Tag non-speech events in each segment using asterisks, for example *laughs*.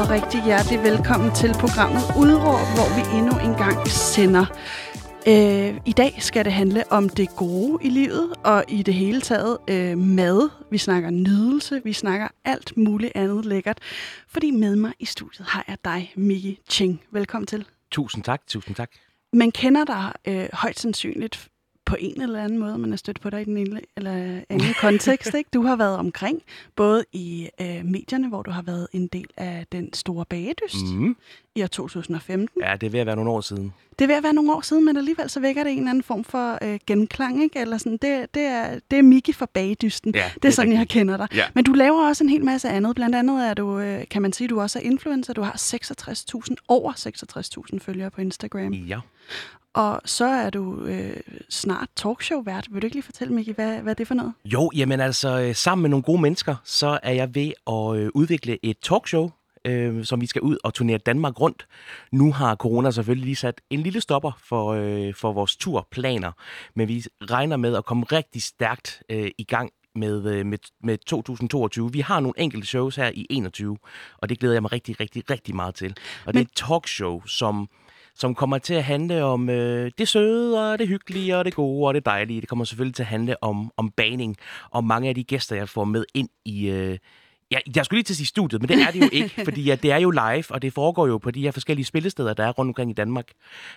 Og rigtig hjertelig velkommen til programmet Udråb, hvor vi endnu en gang sender. Øh, I dag skal det handle om det gode i livet, og i det hele taget øh, mad. Vi snakker nydelse, vi snakker alt muligt andet lækkert. Fordi med mig i studiet har jeg dig, Miki Ching. Velkommen til. Tusind tak, tusind tak. Man kender dig øh, højt sandsynligt på en eller anden måde, man er stødt på dig i den ene eller anden kontekst. Ikke? Du har været omkring, både i øh, medierne, hvor du har været en del af den store bagedyst Mm. i år 2015. Ja, det er ved at være nogle år siden. Det er ved at være nogle år siden, men alligevel så vækker det en eller anden form for øh, genklang. Ikke? Eller sådan, det, det, er, det er Miki fra bagedysten. Ja, det er sådan, jeg rigtigt. kender dig. Ja. Men du laver også en hel masse andet. Blandt andet er du, øh, kan man sige, du også er influencer. Du har 66.000, over 66.000 følgere på Instagram. Ja. Og så er du øh, snart talkshow-vært. Vil du ikke lige fortælle, Miki, hvad, hvad er det for noget? Jo, jamen altså, øh, sammen med nogle gode mennesker, så er jeg ved at øh, udvikle et talkshow, øh, som vi skal ud og turnere Danmark rundt. Nu har corona selvfølgelig lige sat en lille stopper for, øh, for vores turplaner, men vi regner med at komme rigtig stærkt øh, i gang med, øh, med, med 2022. Vi har nogle enkelte shows her i 21, og det glæder jeg mig rigtig, rigtig, rigtig meget til. Og det er Men- et talkshow, som som kommer til at handle om øh, det søde og det hyggelige og det gode og det dejlige. Det kommer selvfølgelig til at handle om, om baning og mange af de gæster, jeg får med ind i... Øh, Ja, jeg skulle lige til at sige studiet, men det er det jo ikke, *laughs* fordi ja, det er jo live, og det foregår jo på de her forskellige spillesteder, der er rundt omkring i Danmark.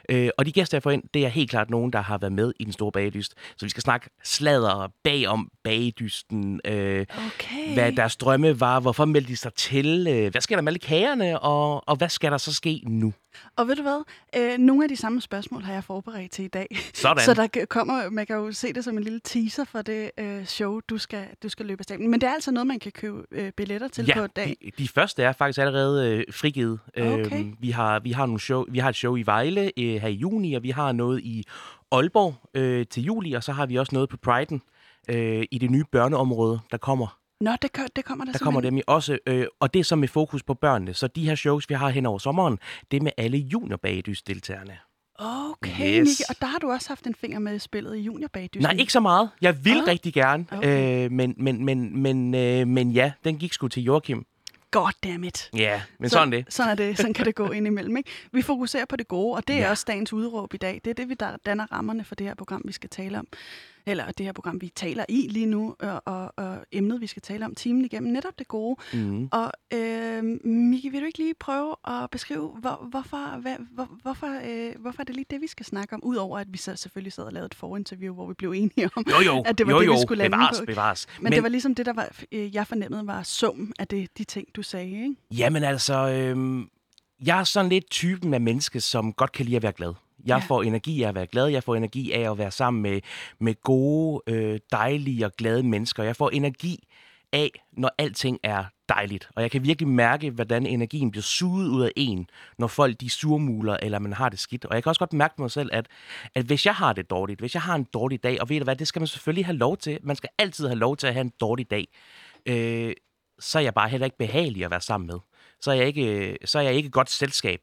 Øh, og de gæster, jeg får ind, det er helt klart nogen, der har været med i den store bagedyst. Så vi skal snakke sladder bagom bagedysten, øh, Okay. hvad deres drømme var, hvorfor meldte de sig til, øh, hvad sker der med alle kagerne, og, og hvad skal der så ske nu? Og ved du hvad? Øh, nogle af de samme spørgsmål har jeg forberedt til i dag. Sådan. *laughs* Så der kommer, man kan jo se det som en lille teaser for det øh, show, du skal, du skal løbe af stablen. Men det er altså noget, man kan købe øh, billetter til på Ja, dag. de, de første er faktisk allerede øh, frigivet. Okay. Øhm, vi, har, vi, har nogle show, vi har et show i Vejle øh, her i juni, og vi har noget i Aalborg øh, til juli, og så har vi også noget på Pride'en øh, i det nye børneområde, der kommer. Nå, det, kø- det kommer der, Der kommer dem i også, øh, og det er så med fokus på børnene. Så de her shows, vi har hen over sommeren, det er med alle juniorbagedys-deltagerne. Okay, Yes. Miki. Og der har du også haft en finger med i spillet i juniorbagdysten. Nej, ikke så meget. Jeg vil Ah, rigtig gerne, okay. øh, men, men, men, men, øh, men ja, den gik sgu til Joachim. God damn it. Ja, men sådan det. Sådan, er det. Sådan kan det gå indimellem. Ikke? Vi fokuserer på det gode, og det er Ja. også dagens udråb i dag. Det er det, vi danner rammerne for det her program, vi skal tale om. Eller det her program, vi taler i lige nu, og, og, og emnet, vi skal tale om timen igennem, netop det gode. Mm. Og øh, Miki, vil du ikke lige prøve at beskrive, hvor, hvorfor, hvad, hvor, hvorfor, øh, hvorfor er det lige det, vi skal snakke om? Udover at vi så selvfølgelig sad og lavede et forinterview, hvor vi blev enige om, Jo, jo, *laughs* at det var jo, det, vi jo. skulle lande bevares, på. bevares. Men, Men det var ligesom det, der var, øh, jeg fornemmede var summen af det, de ting, du sagde, ikke? Jamen altså, øhm, jeg er sådan lidt typen af menneske, som godt kan lide at være glad. Jeg Ja. får energi af at være glad. Jeg får energi af at være sammen med, med gode, øh, dejlige og glade mennesker. Jeg får energi af, når alting er dejligt. Og jeg kan virkelig mærke, hvordan energien bliver suget ud af en, når folk de surmuler, eller man har det skidt. Og jeg kan også godt mærke på mig selv, at, at hvis jeg har det dårligt, hvis jeg har en dårlig dag, og ved du hvad, det skal man selvfølgelig have lov til. Man skal altid have lov til at have en dårlig dag. Øh, så er jeg bare heller ikke behagelig at være sammen med. Så er jeg ikke, så er jeg ikke godt selskab.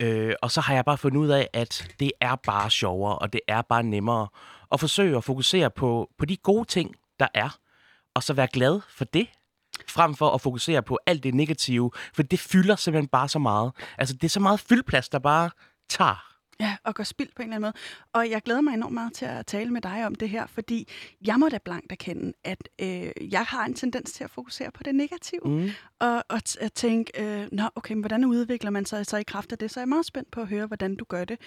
Øh, og så har jeg bare fundet ud af, at det er bare sjovere, og det er bare nemmere at forsøge at fokusere på, på de gode ting, der er, og så være glad for det, frem for at fokusere på alt det negative, for det fylder simpelthen bare så meget. Altså, det er så meget fyldplads, der bare tager. Ja, og går spild på en eller anden måde. Og jeg glæder mig enormt meget til at tale med dig om det her, fordi jeg må da blankt erkende, at øh, jeg har en tendens til at fokusere på det negative. Mm. Og, og t- at tænke, øh, nå okay, men hvordan udvikler man sig så i kraft af det? Så er jeg meget spændt på at høre, hvordan du gør det.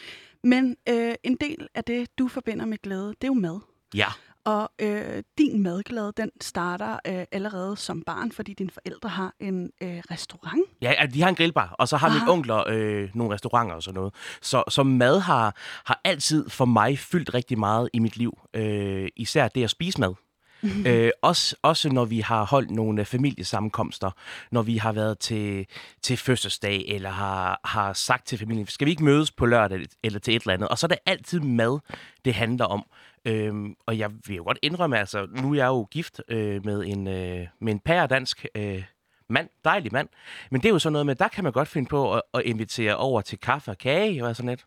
Men øh, en del af det, du forbinder med glæde, det er jo mad. Ja. Og øh, din madglæde, den starter øh, allerede som barn, fordi dine forældre har en øh, restaurant. Ja, altså, de har en grillbar, og så har Aha. mine onkler øh, nogle restauranter og sådan noget. Så, så mad har, har altid for mig fyldt rigtig meget i mit liv. Øh, især det at spise mad. *laughs* Øh, også, også når vi har holdt nogle øh, familiesammenkomster, når vi har været til, til fødselsdag, eller har, har sagt til familien, skal vi ikke mødes på lørdag, eller til et eller andet. Og så er det altid mad, det handler om. Øhm, og jeg vil jo godt indrømme, altså, nu er jeg jo gift øh, med en, øh, med en pæredansk øh, mand, dejlig mand. Men det er jo sådan noget med, der kan man godt finde på at, at invitere over til kaffe og kage, og sådan lidt.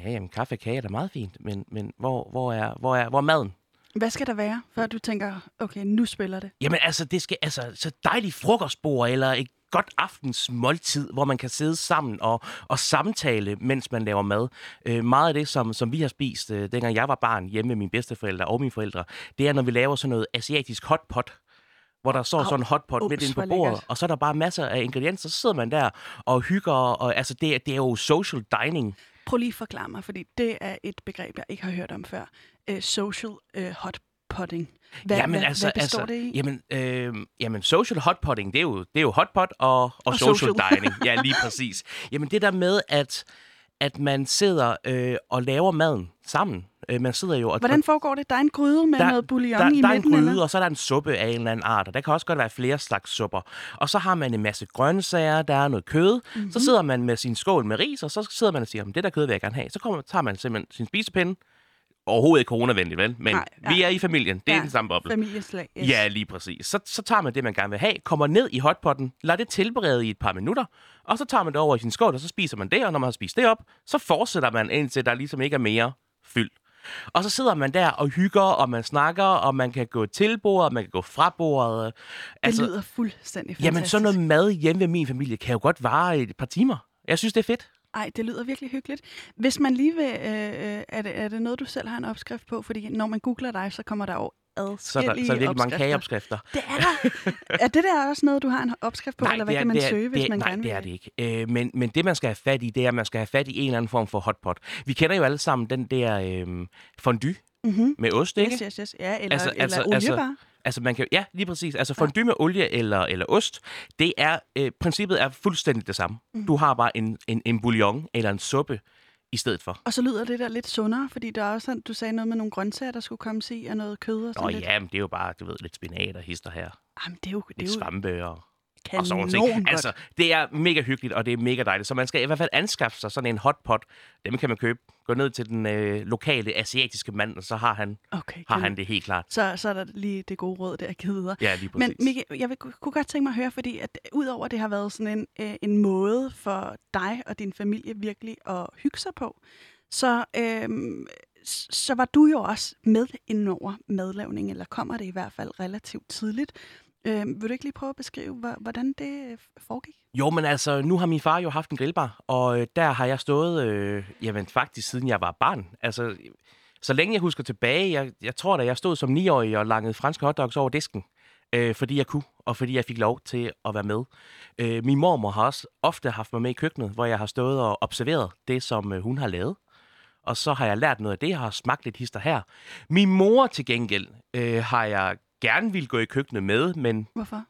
Ja, jamen, kaffe og kage er da meget fint, men, men hvor, hvor, er, hvor, er, hvor er maden? Hvad skal der være, før du tænker, okay, nu spiller det? Jamen altså, det skal altså så dejligt frokostbord, eller et godt aftens måltid, hvor man kan sidde sammen og, og samtale, mens man laver mad. Øh, meget af det, som, som vi har spist, øh, dengang jeg var barn hjemme med mine bedsteforældre og mine forældre, det er, når vi laver sådan noget asiatisk hotpot, hvor der står Au, sådan en hotpot ups, midt inde på bordet, lækkert. og så er der bare masser af ingredienser, så sidder man der og hygger, og altså det, er- det er jo social dining. Prøv lige at forklare mig, fordi det er et begreb, jeg ikke har hørt om før. Uh, social uh, hot potting. Hvad, jamen, hvad, altså, hvad består altså, det i? Jamen, øh, jamen, social hotpotting, det er jo, det er jo hotpot og, og, Og social, social. dining. Ja, *laughs* lige præcis. Jamen, det der med, at, at man sidder øh, og laver maden sammen. Øh, man sidder jo og... Hvordan foregår det? Der er en gryde med der, noget bouillon der, i der er en midten, gryde, eller? og så er der en suppe af en eller anden art, og der kan også godt være flere slags supper. Og så har man en masse grøntsager, der er noget kød. Mm-hmm. Mhm. Så sidder man med sin skål med ris, og så sidder man og siger, "Jamen, det der kød vil jeg gerne have. Så kommer, tager man simpelthen sin spisepinde. Overhovedet ikke coronavenligt, vel? Men Nej, vi ja. er i familien. Det er den samme boble. Familieslag. Yes. Ja, lige præcis. Så, så tager man det, man gerne vil have, kommer ned i hotpotten, lader det tilberede i et par minutter, og så tager man det over i sin skål, og så spiser man det, og når man har spist det op, så fortsætter man indtil der ligesom ikke er mere fyld. Og så sidder man der og hygger, og man snakker, og man kan gå til bordet, man kan gå fra bordet. Det lyder fuldstændig fantastisk. jamen, sådan noget mad hjemme ved min familie kan jo godt vare et par timer. Jeg synes, det er fedt. Ej, det lyder virkelig hyggeligt. Hvis man lige vil... Øh, øh, er, det, er det noget, du selv har en opskrift på? Fordi når man googler dig, så kommer der jo Så er der, så er der virkelig mange opskrifter. kageopskrifter. Det er der. er det der også noget, du har en opskrift på, eller hvad er- kan man det er- søge, hvis det er, man nej, gerne vil? det er det ikke. Øh, men, men det, man skal have fat i, det er, at man skal have fat i en eller anden form for hotpot. Vi kender jo alle sammen den der øh, fondue Mm-hmm. med ost, ikke? Yes, yes, yes. Ja, eller, Altså- eller altså- olie altså- bare. Altså, man kan, ja, lige præcis. Altså, fondue med olie eller, eller ost, det er, øh, princippet er fuldstændig det samme. Mm. Du har bare en, en, en bouillon eller en suppe i stedet for. Og så lyder det der lidt sundere, fordi der er også, sådan- du sagde noget med nogle grøntsager, der skulle komme i, og noget kød og sådan Nå lidt. ja, men det er jo bare, du ved, lidt spinat og hister her. Jamen, det er jo, det Lidt er jo svampe og, kanon og sådan nogle ting. godt. Altså, det er mega hyggeligt, og det er mega dejligt. Så man skal i hvert fald anskaffe sig sådan en hotpot. Dem kan man købe. Gå ned til den øh, lokale asiatiske mand, og så har han, okay, har han det helt klart. Så, så er der lige det gode råd der givet videre. Ja, lige præcis. Men Mikke, jeg vil, kunne godt tænke mig at høre, fordi at udover det har været sådan en, øh, en måde for dig og din familie virkelig at hygge sig på, så, s- så var du jo også med inden over madlavning, eller kommer det i hvert fald relativt tidligt. Øh, vil du ikke lige prøve at beskrive, hvordan det øh, foregik? Jo, men altså, nu har min far jo haft en grillbar, og øh, der har jeg stået, øh, jamen faktisk siden jeg var barn. Altså, så længe jeg husker tilbage, jeg, jeg tror da, jeg stod som 9-årig og langede franske hotdogs over disken, øh, fordi jeg kunne, og fordi jeg fik lov til at være med. Øh, min mormor har også ofte haft mig med i køkkenet, hvor jeg har stået og observeret det, som øh, hun har lavet. Og så har jeg lært noget af det, jeg har smagt lidt hister her. Min mor til gengæld øh, har jeg gerne vil gå i køkkenet med, men Hvorfor?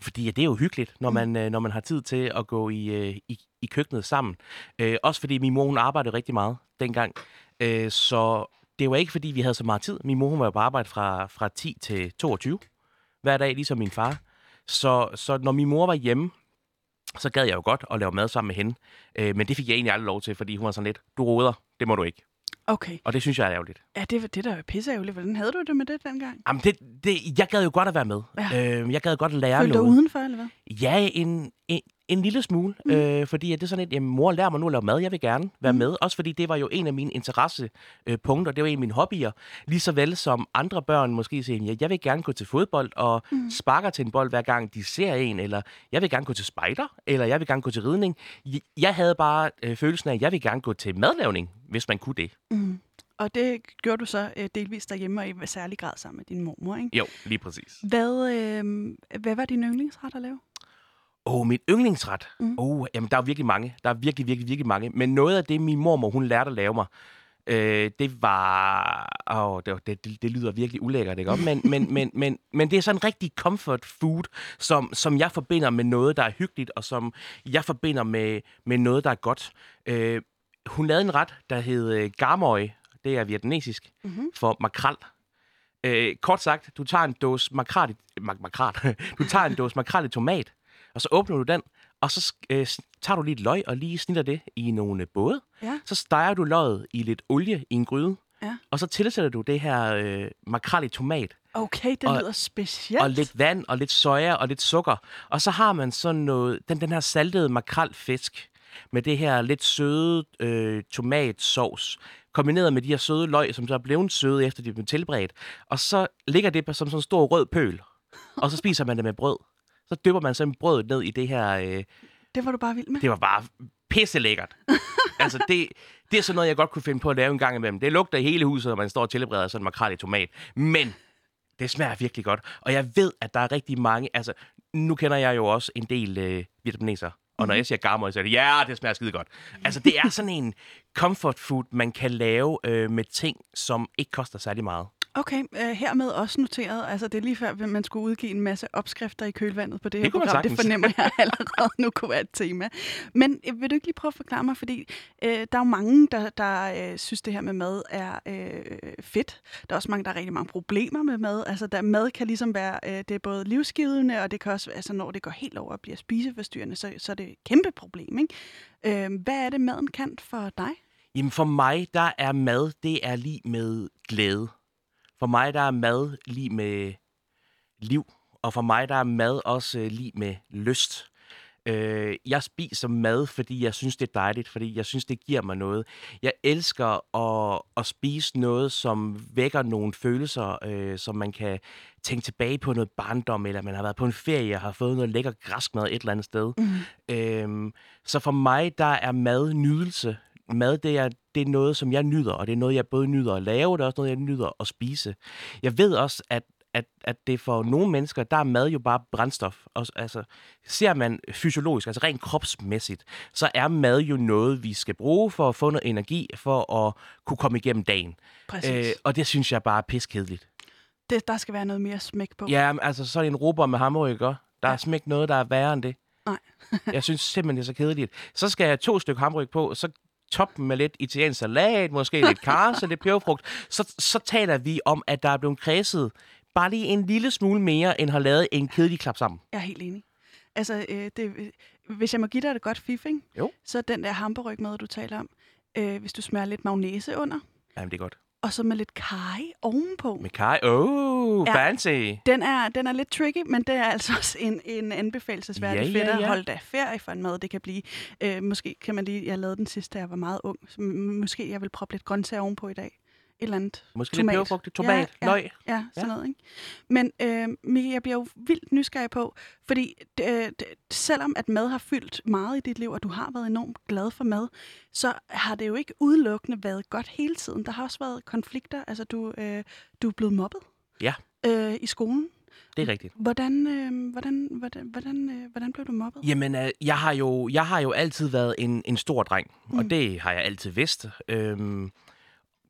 fordi ja, det er jo hyggeligt, når man, øh, når man har tid til at gå i, øh, i, i køkkenet sammen. Øh, også fordi min mor, hun arbejdede rigtig meget dengang. Øh, så det var ikke, fordi vi havde så meget tid. Min mor, hun var på arbejde fra, fra 10 til 22 hver dag, ligesom min far. Så, så når min mor var hjemme, så gad jeg jo godt at lave mad sammen med hende. Øh, men det fik jeg egentlig aldrig lov til, fordi hun var sådan lidt, du roder, det må du ikke. Okay. Og det synes jeg er ærgerligt. Ja, det, var- det der er jo pisseærgerligt. Hvordan havde du det med det dengang? Jamen, det, det, jeg gad jo godt at være med. Ja. Øh, jeg gad godt at lære Følte du noget. dig udenfor, eller hvad? Ja, en, en, en lille smule. Mm. Øh, fordi at det er sådan et, jamen, mor lærer mig nu at lave mad, jeg vil gerne være Mm. med. Også fordi det var jo en af mine interessepunkter, det var en af mine hobbyer. Lige så vel som andre børn måske siger, ja, jeg vil gerne gå til fodbold og mm. sparker til en bold hver gang de ser en, eller jeg vil gerne gå til spejder, eller jeg vil gerne gå til ridning. Jeg- Jeg havde bare øh, følelsen af, at jeg vil gerne gå til madlavning, hvis man kunne det. Mm. Og det gjorde du så øh, delvis derhjemme, og i særlig grad sammen med din mormor, ikke? Jo, lige præcis. Hvad, øh, hvad var din yndlingsret at lave? Åh, oh, min yndlingsret. Mm. Oh, jamen, der er virkelig mange. Der er virkelig, virkelig, virkelig mange. Men noget af det, min mormor, hun lærte at lave mig, øh, det var... Åh, oh, det, det, det, lyder virkelig ulækkert, ikke? Men, men, *laughs* men, men, men det er sådan en rigtig comfort food, som, som jeg forbinder med noget, der er hyggeligt, og som jeg forbinder med, med noget, der er godt. Øh, hun lavede en ret, der hed øh, garmøj. Det er vietnamesisk Mm-hmm. for makrel. Øh, kort sagt, du tager en dåse makrel, mak- makrel. *laughs* du tager en dåse makrel i tomat, og så åbner du den, og så øh, tager du lige et løg og lige snitter det i nogle både. Ja. Så steger du løget i lidt olie i en gryde, Ja. og så tilsætter du det her øh, makrel i tomat, Okay, det Og- lyder specielt. og lidt vand, og lidt soja, og lidt sukker. Og så har man sådan noget, den, den her saltede makrelfisk, med det her lidt søde øh, tomatsovs, kombineret med de her søde løg, som så er blevet søde, efter de er blevet tilberedt. Og så ligger det som sådan en stor rød pøl, og så spiser man det med brød. Så dypper man simpelthen brødet ned i det her... Øh, Det var du bare vild med. det var bare pisse lækkert. *laughs* altså, det, det er sådan noget, jeg godt kunne finde på at lave en gang imellem. Det lugter i hele huset, når man står og tilbereder sådan en makrel i tomat. Men det smager virkelig godt. Og jeg ved, at der er rigtig mange... Altså, nu kender jeg jo også en del øh, vietnameser. Og når jeg siger gammel, så er det, ja, det smager skide godt. Altså, det er sådan en comfort food, man kan lave øh, med ting, som ikke koster særlig meget. Okay, øh, hermed også noteret. Altså, det er lige før, at man skulle udgive en masse opskrifter i kølvandet på det her Det man program. Det fornemmer jeg *laughs* allerede nu kunne være et tema. Men øh, vil du ikke lige prøve at forklare mig, fordi øh, der er jo mange, der, der øh, synes, det her med mad er øh, fedt. Der er også mange, der har rigtig mange problemer med mad. Altså, der, mad kan ligesom være, øh, det er både livsgivende, og det kan også, altså, når det går helt over og bliver spiseforstyrrende, så, så er det et kæmpe problem, ikke? Øh, hvad er det, maden kan for dig? Jamen for mig, der er mad, det er lige med glæde. For mig, der er mad lige med liv. Og for mig, der er mad også øh, lige med lyst. Øh, jeg spiser mad, fordi jeg synes, det er dejligt, fordi jeg synes, det giver mig noget. Jeg elsker at, at spise noget, som vækker nogle følelser, øh, som man kan tænke tilbage på noget barndom, eller man har været på en ferie og har fået noget lækker græskmad et eller andet sted. Mm. Øhm, så for mig, der er mad nydelse. Mad, det er, det er noget, som jeg nyder, og det er noget, jeg både nyder at lave, det er også noget, jeg nyder at spise. Jeg ved også, at, at, at det for nogle mennesker, der er mad jo bare brændstof. Og, altså, ser man fysiologisk, altså rent kropsmæssigt, så er mad jo noget, vi skal bruge for at få noget energi, for at kunne komme igennem dagen. Præcis. Øh, og det synes jeg bare er piskedeligt. det, der skal være noget mere smæk på. Ja, altså sådan en råber med hamburger, der er Ja. simpelthen ikke noget, der er værre end det. Nej. jeg synes simpelthen, det er så kedeligt. Så skal jeg to stykker hamburg på, så top med lidt italiensk salat, måske lidt karse, lidt peberfrugt. Så, så taler vi om, at der er blevet kredset bare lige en lille smule mere, end har lavet en kedelig klap sammen. Jeg er helt enig. Altså, øh, det, øh, hvis jeg må give dig et godt fif, ikke? Jo. så den der hamburgmad, du taler om, øh, hvis du smører lidt magnese under, Jamen, det er godt. Og så med lidt kaj ovenpå. Med kaj. Oh, Ja. fancy. Den er, den er lidt tricky, men det er altså *laughs* også en, en anbefalesværdig ja, fedt at ja. holde da ferie for en mad, det kan blive. Øh, måske kan man lige, jeg lavede den sidste, da jeg var meget ung, så måske jeg vil proppe lidt grøntsager ovenpå i dag. Eller andet. Måske Tomat. lidt peberfrugt, tomat, Ja, løg. Ja, sådan Ja. ja. noget, ikke? Men øh, Mie, jeg bliver jo vildt nysgerrig på, fordi øh, selvom at mad har fyldt meget i dit liv, og du har været enormt glad for mad, så har det jo ikke udelukkende været godt hele tiden. Der har også været konflikter. Altså, du, øh, du er blevet mobbet Ja. øh, i skolen. Det er rigtigt. Hvordan, øh, hvordan, hvordan, hvordan, øh, hvordan blev du mobbet? Jamen, øh, jeg, har jo, jeg har jo altid været en, en stor dreng, mm. og det har jeg altid vidst. Øhm,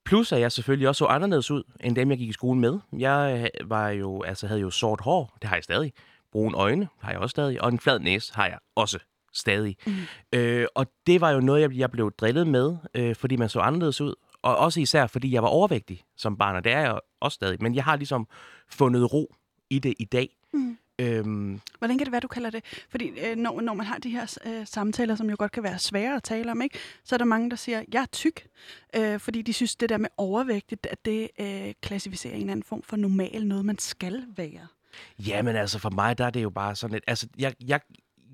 plus at jeg selvfølgelig også så anderledes ud, end dem, jeg gik i skole med. Jeg øh, var jo, altså, havde jo sort hår, det har jeg stadig. Brune øjne har jeg også stadig, og en flad næse har jeg også stadig. Mm. Øh, og det var jo noget, jeg, jeg blev drillet med, øh, fordi man så anderledes ud. Og også især, fordi jeg var overvægtig som barn, og det er jeg også stadig. Men jeg har ligesom fundet ro i det i dag. Mm. Øhm, Hvordan kan det være, du kalder det? Fordi øh, når, når man har de her øh, samtaler, som jo godt kan være svære at tale om, ikke, så er der mange, der siger, jeg er tyk, øh, fordi de synes, det der med overvægtigt, at det øh, klassificerer en eller anden form for normal, noget man skal være. Jamen altså, for mig, der er det jo bare sådan lidt... Altså, jeg, jeg,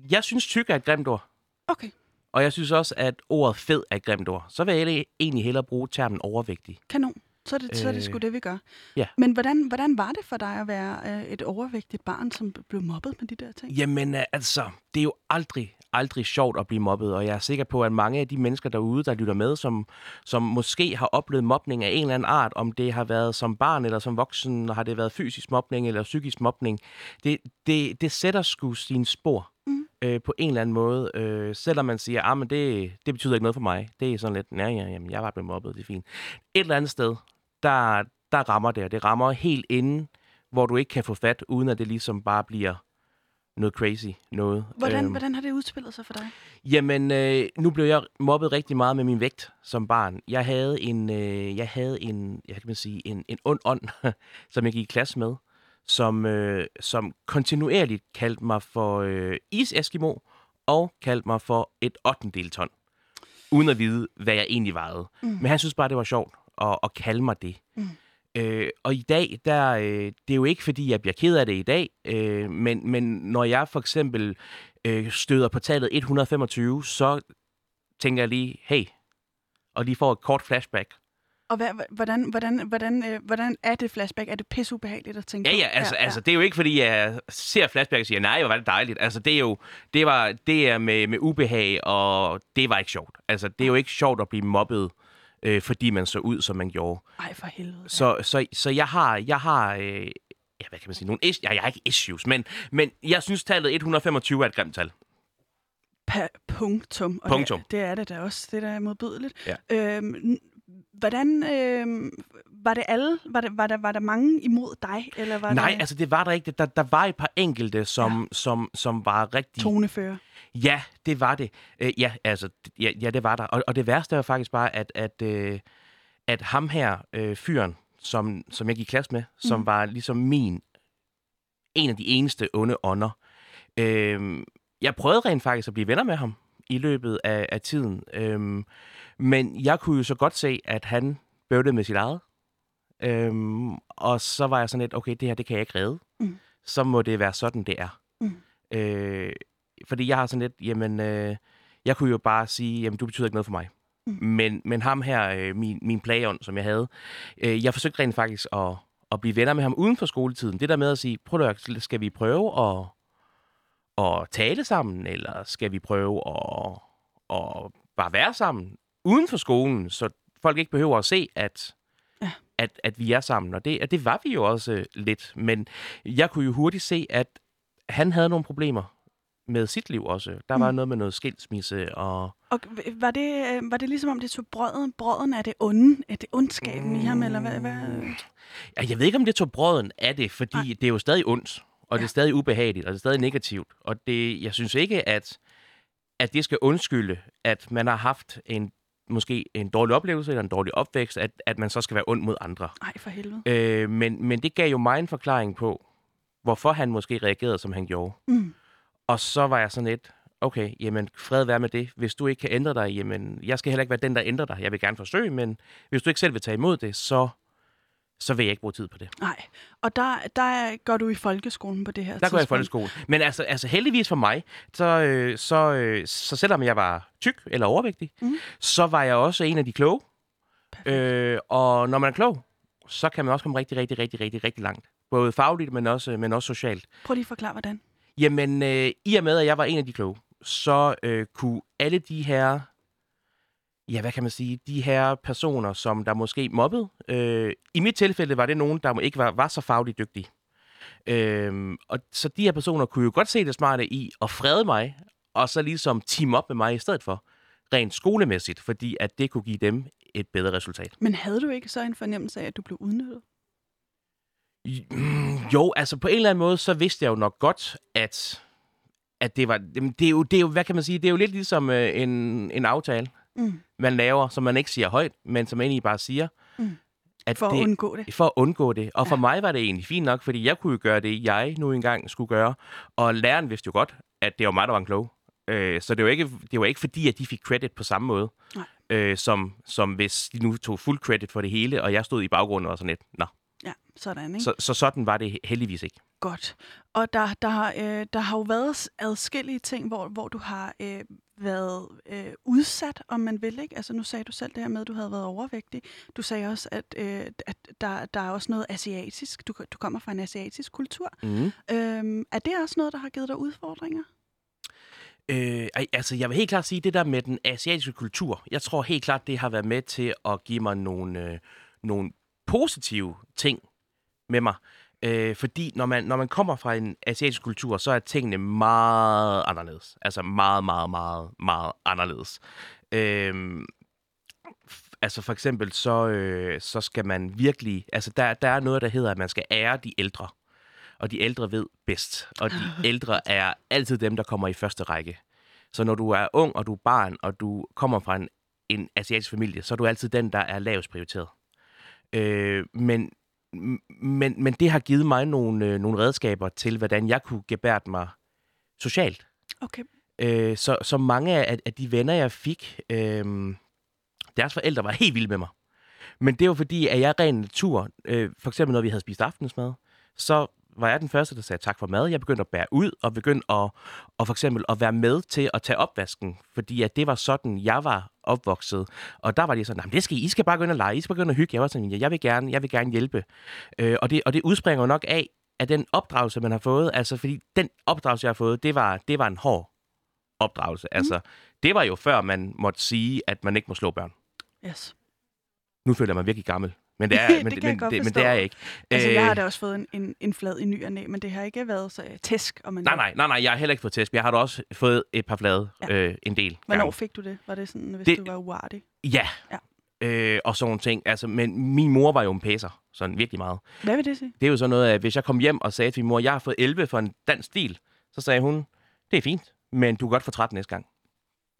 jeg synes, tyk er et grimt ord. Okay, Og jeg synes også, at ordet fed er et grimt ord. Så vil jeg egentlig hellere bruge termen overvægtig. kanon. Så er det, så er det Øh, sgu det, vi gør. ja. Men hvordan, hvordan var det for dig at være øh, et overvægtigt barn, som blev mobbet med de der ting? Jamen øh, altså, det er jo aldrig, aldrig sjovt at blive mobbet. Og jeg er sikker på, at mange af de mennesker derude, der lytter med, som, som måske har oplevet mobning af en eller anden art, om det har været som barn eller som voksen, har det været fysisk mobning eller psykisk mobning, det, det, det sætter sgu sine spor. Mm. øh, på en eller anden måde. Øh, selvom man siger, at det, det betyder ikke noget for mig. Det er sådan lidt, ja, ja, jamen, jeg var blevet mobbet, det er fint. Et eller andet sted, der, der rammer det, og det rammer helt inden, hvor du ikke kan få fat, uden at det ligesom bare bliver noget crazy noget. Hvordan, Øhm, hvordan har det udspillet sig for dig? Jamen, øh, nu blev jeg mobbet rigtig meget med min vægt som barn. Jeg havde en, øh, jeg havde en, jeg kan man sige, en, en ond ånd, *laughs* som jeg gik i klasse med, som, øh, som kontinuerligt kaldte mig for øh, is-eskimo og kaldte mig for et 8. ton, uden at vide, hvad jeg egentlig vejede. Mm. Men han synes bare, det var sjovt at, at kalde mig det. Mm. Øh, og i dag, der, øh, det er jo ikke, fordi jeg bliver ked af det i dag, øh, men, men når jeg for eksempel øh, støder på tallet 125, så tænker jeg lige, hey, og lige får et kort flashback. Og hvad, hvordan, hvordan, hvordan, øh, hvordan er det flashback? Er det pisseubehageligt at tænke Ja, på? ja, altså, ja, altså det er jo ikke, fordi jeg ser flashback og siger, nej, hvor var det dejligt. Altså, det er jo, det var, det er med, med ubehag, og det var ikke sjovt. Altså, det er jo ikke sjovt at blive mobbet, øh, fordi man så ud, som man gjorde. Ej, for helvede. Så, så, så jeg har, jeg har øh, ja, hvad kan man sige, nogle is- ja, jeg har ikke issues, men, men jeg synes, tallet 125 er et grimt tal. Pa- punktum. Og Punktum. Det, det er det da også. Det der er modbydeligt. Ja. Øhm, hvordan øh, var det alle? Var, det, var, der, var der mange imod dig? Eller var Nej, det altså det var der ikke. Der, der var et par enkelte, som, ja. som, som var rigtig... tonefører? Ja, det var det. Øh, ja, altså, ja, ja, det var der. Og, og det værste var faktisk bare, at, at, øh, at ham her, øh, fyren, som, som jeg gik i klasse med, som Mhm. var ligesom min, en af de eneste onde ånder. Øh, jeg prøvede rent faktisk at blive venner med ham i løbet af, af tiden. Øh, men jeg kunne jo så godt se, at han bøvlede med sit eget. Øhm, og så var jeg sådan lidt, okay, det her, det kan jeg ikke redde. Mm. Så må det være sådan, det er. Mm. Øh, fordi jeg har sådan lidt, jamen, øh, jeg kunne jo bare sige, jamen, du betyder ikke noget for mig. Mm. Men, men ham her, øh, min, min playon, som jeg havde, øh, jeg forsøgte rent faktisk at, at blive venner med ham uden for skoletiden. Det der med at sige, prøv at skal vi prøve at, at tale sammen, eller skal vi prøve at, at bare være sammen uden for skolen, så folk ikke behøver at se, at, Ja. at, at vi er sammen. Og det, og det var vi jo også øh, lidt. Men jeg kunne jo hurtigt se, at han havde nogle problemer med sit liv også. Der var Mm. noget med noget skilsmisse og... Og var det, øh, var det ligesom om det tog brøden, brøden af det onde, af det ondskaben mm. i ham, eller hvad? hvad? Ja, jeg ved ikke, om det tog brøden af det, fordi Nej. det er jo stadig ondt, og det Ja. er stadig ubehageligt, og det er stadig negativt. Og det, jeg synes ikke, at, at det skal undskylde, at man har haft en måske en dårlig oplevelse eller en dårlig opvækst, at, at man så skal være ond mod andre. Ej, for helvede. Øh, men, men det gav jo mig en forklaring på, hvorfor han måske reagerede, som han gjorde. Mm. Og så var jeg sådan lidt, okay, jamen fred være med det. Hvis du ikke kan ændre dig, jamen jeg skal heller ikke være den, der ændrer dig. Jeg vil gerne forsøge, men hvis du ikke selv vil tage imod det, så, så vil jeg ikke bruge tid på det. Nej. Og der, der går du i folkeskolen på det her Der går jeg i tidspunkt. folkeskole. Men altså, altså heldigvis for mig, så, øh, så, øh, så selvom jeg var tyk eller overvægtig, Mhm. så var jeg også en af de kloge. Perfekt. Øh, og når man er klog, så kan man også komme rigtig, rigtig, rigtig, rigtig, rigtig langt. Både fagligt, men også, men også socialt. Prøv lige at forklare, hvordan. Jamen, øh, i og med, at jeg var en af de kloge, så øh, kunne alle de her, ja, hvad kan man sige, de her personer, som der måske mobbede, øh, i mit tilfælde var det nogen, der ikke var, var så fagligt dygtige. Øh, og så de her personer kunne jo godt se det smarte i at frede mig, og så ligesom team op med mig i stedet for, rent skolemæssigt, fordi at det kunne give dem et bedre resultat. Men havde du ikke så en fornemmelse af, at du blev udnyttet? Jo, altså på en eller anden måde, så vidste jeg jo nok godt, at, at det var... Det er, jo, det er jo, hvad kan man sige, det er jo lidt ligesom øh, en, en aftale, Mm. man laver, som man ikke siger højt, men som egentlig bare siger. Mm. At For det, at undgå det. For at undgå det. Og for Ja. mig var det egentlig fint nok, fordi jeg kunne jo gøre det, jeg nu engang skulle gøre. Og læreren vidste jo godt, at det var mig, der var en klog. Øh, så det var, ikke, det var ikke fordi, at de fik credit på samme måde, Nej. øh, som, som hvis de nu tog fuld credit for det hele, og jeg stod i baggrunden og sådan lidt, nå. Ja, sådan, ikke? Så, så sådan var det heldigvis ikke. Godt. Og der, der, har, øh, der har jo været adskillige ting, hvor, hvor du har øh, været øh, udsat, om man vil. Ikke? Altså, nu sagde du selv det her med, at du havde været overvægtig. Du sagde også, at, øh, at der, der er også noget asiatisk. Du, du kommer fra en asiatisk kultur. Mm. Øhm, er det også noget, der har givet dig udfordringer? Øh, altså, jeg vil helt klart sige, det der med den asiatiske kultur, jeg tror helt klart, det har været med til at give mig nogle, øh, nogle positive ting med mig. Øh, fordi når man, når man kommer fra en asiatisk kultur, så er tingene meget anderledes. Altså meget, meget, meget, meget anderledes. Øh, altså for eksempel, så, øh, så skal man virkelig... Altså der, der er noget, der hedder, at man skal ære de ældre. og de ældre ved bedst. Og de *laughs* ældre er altid dem, der kommer i første række. Så når du er ung, og du er barn, og du kommer fra en, en asiatisk familie, så er du altid den, der er lavest prioriteret. Øh, men, men, men det har givet mig nogle, øh, nogle redskaber til, hvordan jeg kunne gebære mig socialt. Okay. Øh, så, så mange af, af de venner, jeg fik, øh, deres forældre var helt vilde med mig. Men det var fordi, at jeg ren natur, øh, for eksempel når vi havde spist aftensmad, så var jeg den første, der sagde tak for mad. Jeg begyndte at bære ud, og begyndte at, og for eksempel at være med til at tage opvasken, fordi at det var sådan, jeg var opvokset. Og der var de sådan, det skal I, I skal bare gå ind og lege, I skal bare gå ind og hygge. Jeg var sådan, jeg vil gerne, jeg vil gerne hjælpe. Øh, og, det, og det udspringer nok af, af den opdragelse, man har fået. Altså, fordi den opdragelse, jeg har fået, det var, det var en hård opdragelse. Mm. Altså, det var jo før, man måtte sige, at man ikke må slå børn. Yes. Nu føler jeg mig virkelig gammel. Men det er, *laughs* det men, kan men, det, men det er jeg ikke. Altså, jeg Øh, har da også fået en, en, en flad i ny og næ, men det har ikke været så uh, tæsk. Og man Nej, nej, nej, nej, jeg har heller ikke fået tæsk. Jeg har da også fået et par flade Ja. øh, en del Hvornår gange. fik du det? Var det sådan, hvis Det- det... du var uartig? Ja. Ja. Øh, og sådan nogle ting. Altså, men min mor var jo en pæser, sådan virkelig meget. Hvad vil det sige? Det er jo sådan noget, at hvis jeg kom hjem og sagde til min mor, jeg har fået 11 for en dansk stil, så sagde hun, det er fint, men du kan godt få 13 næste gang.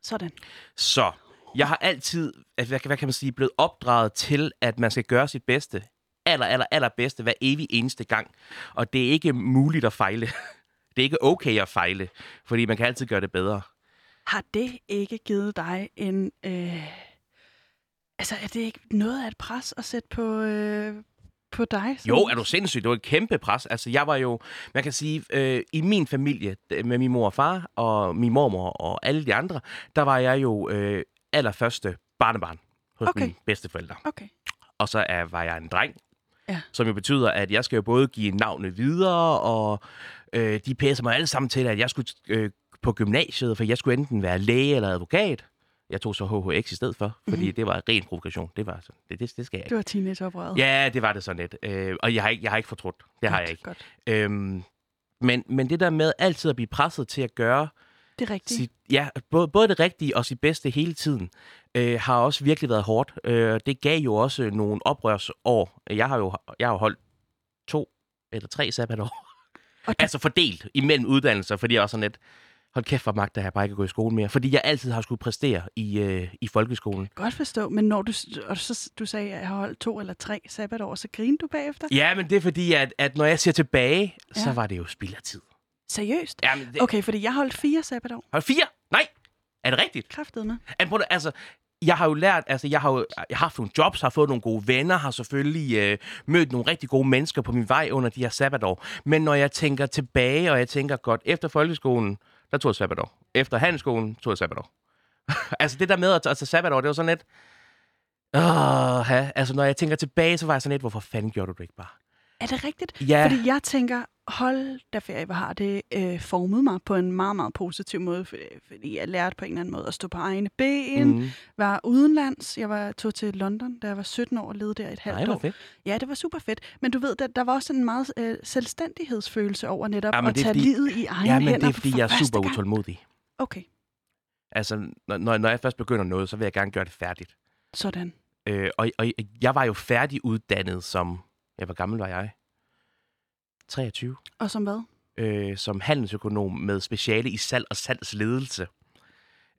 Sådan. Så jeg har altid, altså, hvad, kan- hvad kan man sige, blevet opdraget til, at man skal gøre sit bedste. Aller, aller, aller bedste hver evig eneste gang. Og det er ikke muligt at fejle. *laughs* Det er ikke okay at fejle, fordi man kan altid gøre det bedre. Har det ikke givet dig en... Øh... Altså, er det ikke noget af et pres at sætte på, øh, på dig? Jo, er du sindssygt. Det var et kæmpe pres. Altså, jeg var jo, man kan sige, øh, i min familie, med min mor og far, og min mormor og alle de andre, der var jeg jo øh, allerførste barnebarn hos Okay. mine bedsteforældre. Okay. Og så er, var jeg en dreng, Ja. som jo betyder, at jeg skal jo både give navnet videre, og øh, de pæser mig alle sammen til, at jeg skulle øh, på gymnasiet, for jeg skulle enten være læge eller advokat. Jeg tog så HHX i stedet for, fordi Mhm. det var ren provokation. Det var sådan, det, det, det skal jeg ikke. Det var teenageoprøret. Ja, det var det sådan lidt. Øh, og jeg har, ikke, jeg har ikke fortrudt. Det har Godt, jeg ikke. Godt. Øhm, men, men det der med altid at blive presset til at gøre Det er rigtigt. sit, ja, både, både det rigtige og sit bedste hele tiden, øh, har også virkelig været hårdt. Øh, det gav jo også nogle oprørsår. Jeg har jo jeg har jo holdt to eller tre sabbatår. Og altså fordelt imellem uddannelser, fordi jeg også sådan lidt, hold kæft, hvor magter jeg bare ikke at gå i skole mere. Fordi jeg altid har skulle præstere i, øh, i folkeskolen. godt forstå, men når du, og så, du sagde, at jeg har holdt to eller tre sabbatår, så griner du bagefter? Ja, men det er fordi, at, at når jeg ser tilbage, ja. så var det jo spild af tid. Seriøst? Jamen, det, Okay, fordi jeg holdt fire sabbatår. Du fire? Nej. Er det rigtigt? Kræftet med. Altså, altså, jeg har jo lært, altså, jeg har jo jeg har haft nogle jobs, har fået nogle gode venner, har selvfølgelig øh, mødt nogle rigtig gode mennesker på min vej under de her sabbatår. Men når jeg tænker tilbage, og jeg tænker godt, efter folkeskolen, der tog jeg sabbatår. Efter handelsskolen tog jeg sabbatår. *laughs* altså, det der med at, tage sabbatår, det var sådan lidt... Åh, ha. altså, når jeg tænker tilbage, så var jeg sådan lidt, hvorfor fanden gjorde du det ikke bare? Er det rigtigt? Ja, Fordi jeg tænker, hold da ferie, hvor har det øh, formet mig på en meget, meget positiv måde, fordi, fordi jeg lærte på en eller anden måde at stå på egne ben, mm. var udenlands. Jeg var, tog til London, da jeg var 17 år og levede der et halvt Nej, år. fedt. Ja, det var super fedt. Men du ved, der, der var også en meget øh, selvstændighedsfølelse over netop Ja, at tage fordi- livet i egne Ja, men hænder det er, fordi for jeg er super gang. utålmodig. Okay, Altså, når, når når jeg først begynder noget, så vil jeg gerne gøre det færdigt. sådan. Øh, og, og jeg var jo færdiguddannet som... Ja, hvor gammel var jeg? 23. Og som hvad? Øh, som handelsøkonom med speciale i salg og salgsledelse.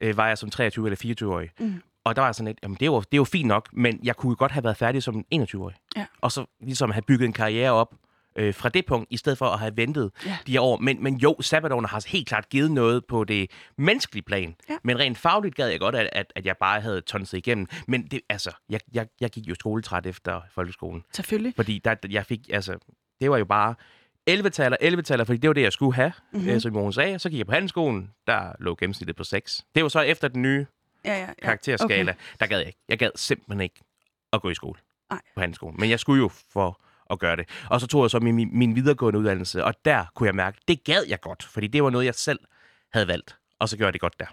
Øh, var jeg som 23 eller 24-årig. Mm. Og der var jeg sådan lidt, jamen det er, jo, det er jo fint nok, men jeg kunne godt have været færdig som 21-årig. Ja. Og så ligesom have bygget en karriere op øh, fra det punkt, i stedet for at have ventet Ja. de her år. Men, men jo, sabbatårene har helt klart givet noget på det menneskelige plan. Ja. Men rent fagligt gad jeg godt, at, at, at jeg bare havde tonset igennem. Men det, altså, jeg, jeg, jeg gik jo skoletræt efter folkeskolen. Selvfølgelig. Fordi der, jeg fik, altså, det var jo bare 11-taller, 11-taller, fordi det var det, jeg skulle have, Mhm. mm-hmm. øh, som Mogens sagde. Så gik jeg på handelsskolen, der lå gennemsnittet på 6. Det var så efter den nye Ja, ja, ja. karakterskala. Okay. Der gad jeg ikke. Jeg gad simpelthen ikke at gå i skole Nej. på handelsskolen. Men jeg skulle jo for at gøre det. Og så tog jeg så min, min, min videregående uddannelse, og der kunne jeg mærke, det gad jeg godt, fordi det var noget, jeg selv havde valgt. Og så gjorde jeg det godt der.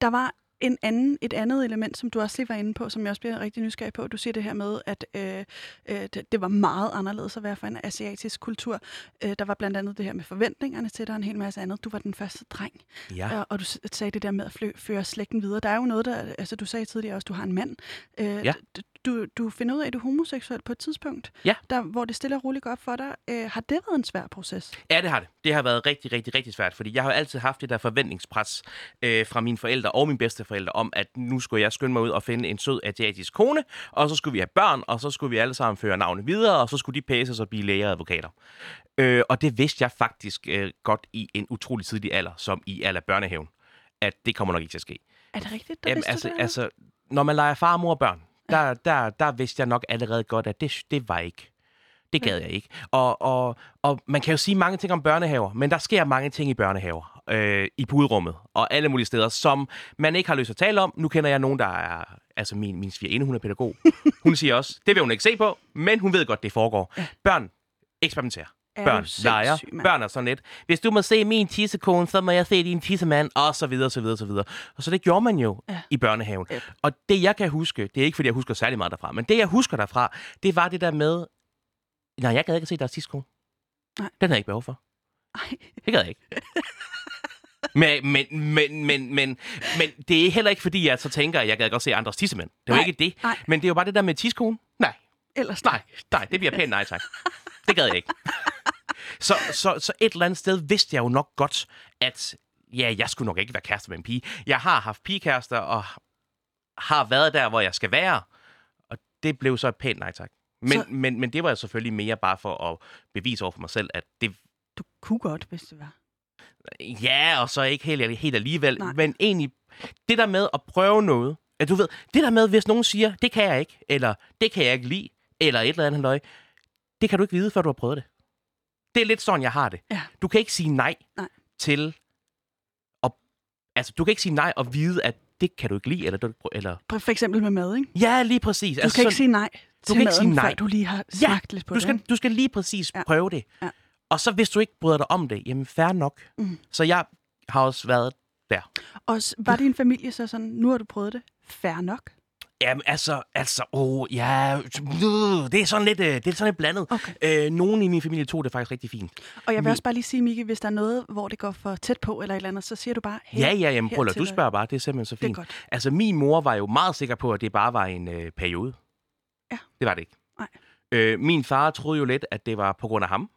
Der var en anden, et andet element, som du også lige var inde på, som jeg også bliver rigtig nysgerrig på. Du siger det her med, at øh, øh, det, var meget anderledes at være for en asiatisk kultur. Øh, der var blandt andet det her med forventningerne til dig, og en hel masse andet. Du var den første dreng, Ja. og, og du sagde det der med at flø, føre slægten videre. Der er jo noget, der... Altså, du sagde tidligere også, du har en mand. Øh, Ja. Du, du finder ud af, at du er homoseksuel på et tidspunkt, Ja. der, hvor det stille og roligt går op for dig. Øh, har det været en svær proces? Ja, det har det. Det har været rigtig, rigtig, rigtig svært, fordi jeg har altid haft det der forventningspres øh, fra mine forældre og mine bedsteforældre om, at nu skulle jeg skynde mig ud og finde en sød asiatisk kone, og så skulle vi have børn, og så skulle vi alle sammen føre navne videre, og så skulle de pæses og blive læger og advokater. Øh, og det vidste jeg faktisk øh, godt i en utrolig tidlig alder, som i alder børnehaven, at det kommer nok ikke til at ske. Er det rigtigt, du Jamen, altså, det? altså, når man leger far, mor og børn, der, der, der vidste jeg nok allerede godt, at det, det var ikke. Det gad jeg ikke. Og, og, og man kan jo sige mange ting om børnehaver, men der sker mange ting i børnehaver, øh, i puderummet og alle mulige steder, som man ikke har lyst til at tale om. Nu kender jeg nogen, der er, altså min, min svigerinde, hun er pædagog. Hun siger også, det vil hun ikke se på, men hun ved godt, det foregår. Børn eksperimenterer. Er Børn leger. Børn er sådan lidt. Hvis du må se min tissekone, så må jeg se din tissemand, og så videre, så videre, så videre. Og så det gjorde man jo Ja. i børnehaven. Yep. Og det, jeg kan huske, det er ikke, fordi jeg husker særlig meget derfra, men det, jeg husker derfra, det var det der med, nej, jeg gad ikke at se deres tidskone. Nej. Den havde jeg ikke behov for. Ej. Det gad jeg ikke. *laughs* men, men, men, men, men, men det er heller ikke, fordi jeg så tænker, at jeg gad godt se andres tissemænd. Det var Nej, ikke det. nej. Men det er jo bare det der med tidskone. Nej, Ellers nej, nej, det bliver pænt nej tak. Det gad jeg ikke. *laughs* Så, så, så et eller andet sted vidste jeg jo nok godt, at ja, jeg skulle nok ikke være kærester med en pige. Jeg har haft pigekærester, og har været der, hvor jeg skal være. Og det blev så et pænt nej tak. Men, Så- men, men det var jo selvfølgelig mere bare for at bevise over for mig selv, at det Du kunne godt, hvis det var. Ja, og så ikke helt, helt alligevel. Nej. Men egentlig, det der med at prøve noget, at du ved, det der med, hvis nogen siger, det kan jeg ikke, eller det kan jeg ikke lide, eller et eller andet løg, det kan du ikke vide, før du har prøvet det. Det er lidt sådan, jeg har det. Ja. Du kan ikke sige nej, Nej. til at, altså du kan ikke sige nej og vide, at det kan du ikke lide, eller, du, eller For eksempel med mad, ikke? ja, lige præcis. Du altså, kan ikke sådan- sige nej til kan ikke sige nej. før du lige har Ja, smagt lidt på du det. skal, ikke? du skal lige præcis Ja. ja. prøve det. Ja. Og så hvis du ikke bryder dig om det, jamen fair nok. Mm. Så jeg har også været der. Og var din familie så sådan, nu har du prøvet det, fair nok? Jamen, altså, altså, åh, ja, øh, det er sådan lidt, øh, det er sådan lidt blandet. Okay. Øh, nogen i min familie tog det faktisk rigtig fint. Og jeg vil Min- også bare lige sige, Miki, hvis der er noget, hvor det går for tæt på eller et eller andet, så siger du bare, hey, Ja, ja, jamen, prøv at du er- spørger bare, det er simpelthen så Det er fint. godt. Altså, min mor var jo meget sikker på, at det bare var en øh, periode. Ja. Det var det ikke. Nej. Øh, min far troede jo lidt, at det var på grund af ham.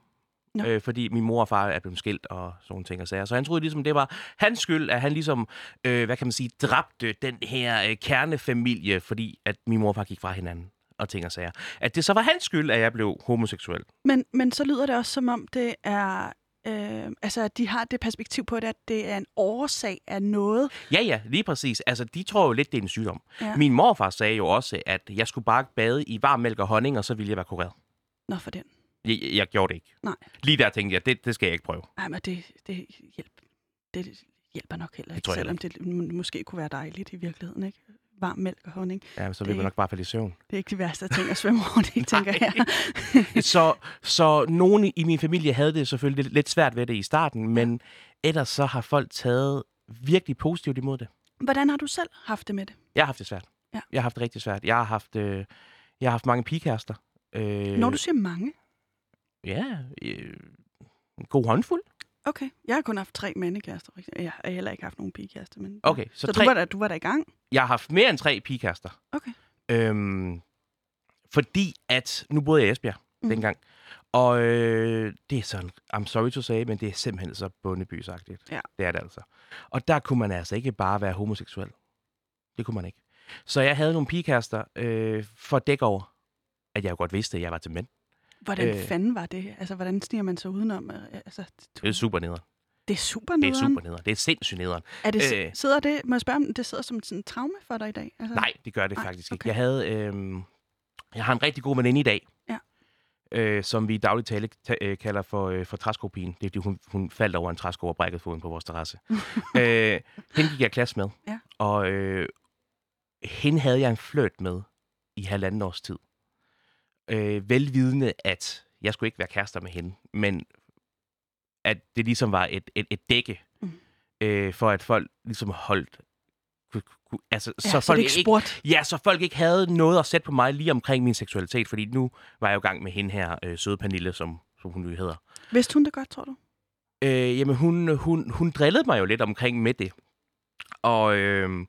Øh, fordi min mor og far er blevet skilt og sådan nogle ting og sager. Så han troede ligesom, det var hans skyld, at han ligesom, øh, hvad kan man sige, dræbte den her øh, kernefamilie, fordi at min mor og far gik fra hinanden og ting og sager. At det så var hans skyld, at jeg blev homoseksuel. Men, men så lyder det også som om, det er... Øh, altså, at de har det perspektiv på det, at det er en årsag af noget. Ja, ja, lige præcis. Altså, de tror jo lidt, det er en sygdom. Ja. Min morfar sagde jo også, at jeg skulle bare bade i varm mælk og honning, og så ville jeg være kureret. Nå, for den. Jeg, jeg gjorde det ikke. Nej. Lige der tænkte jeg, det, det skal jeg ikke prøve. Nej, men det, det, hjælp. det hjælper nok heller ikke, tror jeg selvom det måske kunne være dejligt i virkeligheden, ikke? Varm mælk og honning. Ja, så vil man nok bare falde i søvn. Det er ikke de værste ting at svømme rundt i, *laughs* tænker jeg. *laughs* så, så nogen i- min familie havde det selvfølgelig lidt, lidt svært ved det i starten, men ellers så har folk taget virkelig positivt imod det. Hvordan har du selv haft det med det? Jeg har haft det svært. Ja. Jeg har haft det rigtig svært. Jeg har haft, øh, jeg har haft mange pigekærester. Øh, Når du siger mange. Ja, øh, en god håndfuld. Okay, jeg har kun haft tre mandekærester. Jeg har heller ikke haft nogen pigekærester. Men... Okay, så, Så, så du, tre, var der, du var der i gang? jeg har haft mere end tre pigekærester. Okay. Øhm, fordi at, nu boede jeg i Esbjerg mm. dengang, og øh, det er sådan, I'm sorry to say, men det er simpelthen så bundebysagtigt. Ja. Det er det altså. Og der kunne man altså ikke bare være homoseksuel. Det kunne man ikke. Så jeg havde nogle pigekærester øh, for at dække over, at jeg jo godt vidste, at jeg var til mænd. Hvordan Øh. øh... fanden var det? Altså, hvordan sniger man sig udenom? Øh, Altså, du... Det er super nederen. det er super Det er nederen. super nederen. Det er sindssygt nederen. Er det, Øh. øh... sidder det, må jeg spørge om det sidder som sådan en traume for dig i dag? Altså, Nej, det gør det Nej, faktisk okay. ikke. Jeg havde, øh, jeg har en rigtig god veninde i dag, Ja. øh, som vi i daglig tale ta- øh, kalder for, øh, for træskopien. Det er fordi, hun, hun faldt over en træsko og brækkede foden på vores terrasse. *laughs* øh, hende gik jeg klasse med, Ja. og øh, hende havde jeg en fløjt med i halvanden års tid. Øh, velvidende, at jeg skulle ikke være kærester med hende, men at det ligesom var et, et, et dække, Mm. øh, for at folk ligesom holdt... Altså, ja, så, så, folk ikke spurgt. Ja, så folk ikke havde noget at sætte på mig lige omkring min seksualitet, fordi nu var jeg jo i gang med hende her, øh, søde Pernille, som, som hun jo hedder. Vidste hun det godt, tror du? Øh, jamen, hun, hun, hun drillede mig jo lidt omkring med det. Og, øh,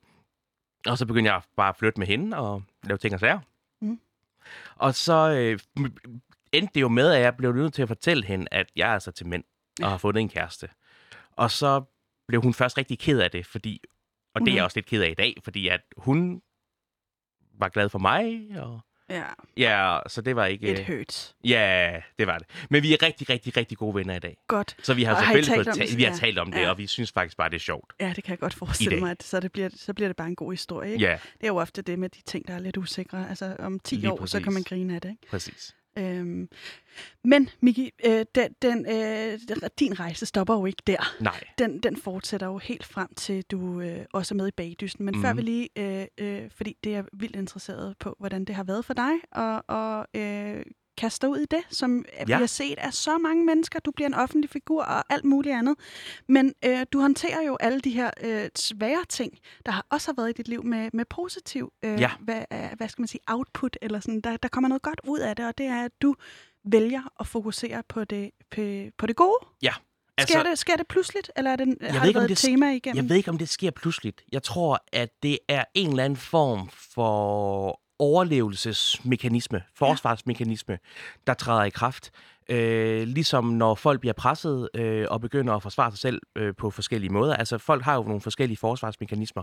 og så begyndte jeg bare at flytte med hende og lave ting og sager. Og så øh, endte det jo med, at jeg blev nødt til at fortælle hende, at jeg er altså til mænd og Ja. har fundet en kæreste. Og så blev hun først rigtig ked af det, fordi, og det er Mhm. jeg også lidt ked af i dag, fordi at hun var glad for mig, og Ja, ja, så det var ikke... it hurts. Ja, det var det. Men vi er rigtig, rigtig, rigtig gode venner i dag. Godt. Så vi har Og har selvfølgelig talt fået om ta- det? vi har talt om det, Ja. og vi synes faktisk bare, det er sjovt. Ja, det kan jeg godt forestille mig, at så, det bliver, så bliver det bare en god historie. Ikke? Ja, Det er jo ofte det med de ting, der er lidt usikre. Altså om 10 Lige år, så kan præcis. man grine af det. Ikke? præcis. Øhm, men Miki, øh, den, den, øh, din rejse stopper jo ikke der. Nej. Den, den fortsætter jo helt frem til, du øh, også er med i bagdysten. Men mm. før Mhm. vi lige, øh, øh, fordi det er vildt interesseret på, hvordan det har været for dig, og, og øh, kaste dig ud i det, som ja. vi har set af så mange mennesker. Du bliver en offentlig figur og alt muligt andet. Men øh, du håndterer jo alle de her øh, svære ting, der har også har været i dit liv med, med positiv, øh, Ja. hvad, øh, hvad skal man sige, output, eller sådan. Der, der kommer noget godt ud af det, og det er, at du vælger at fokusere på det, på, på det gode. Ja. Sker, det, sker det pludseligt, eller er det, har ved det ikke, været det tema igennem? Jeg ved ikke, om det sker pludseligt. Jeg tror, at det er en eller anden form for overlevelsesmekanisme, forsvarsmekanisme, der træder i kraft. Øh, ligesom når folk bliver presset øh, og begynder at forsvare sig selv øh, på forskellige måder. Altså folk har jo nogle forskellige forsvarsmekanismer.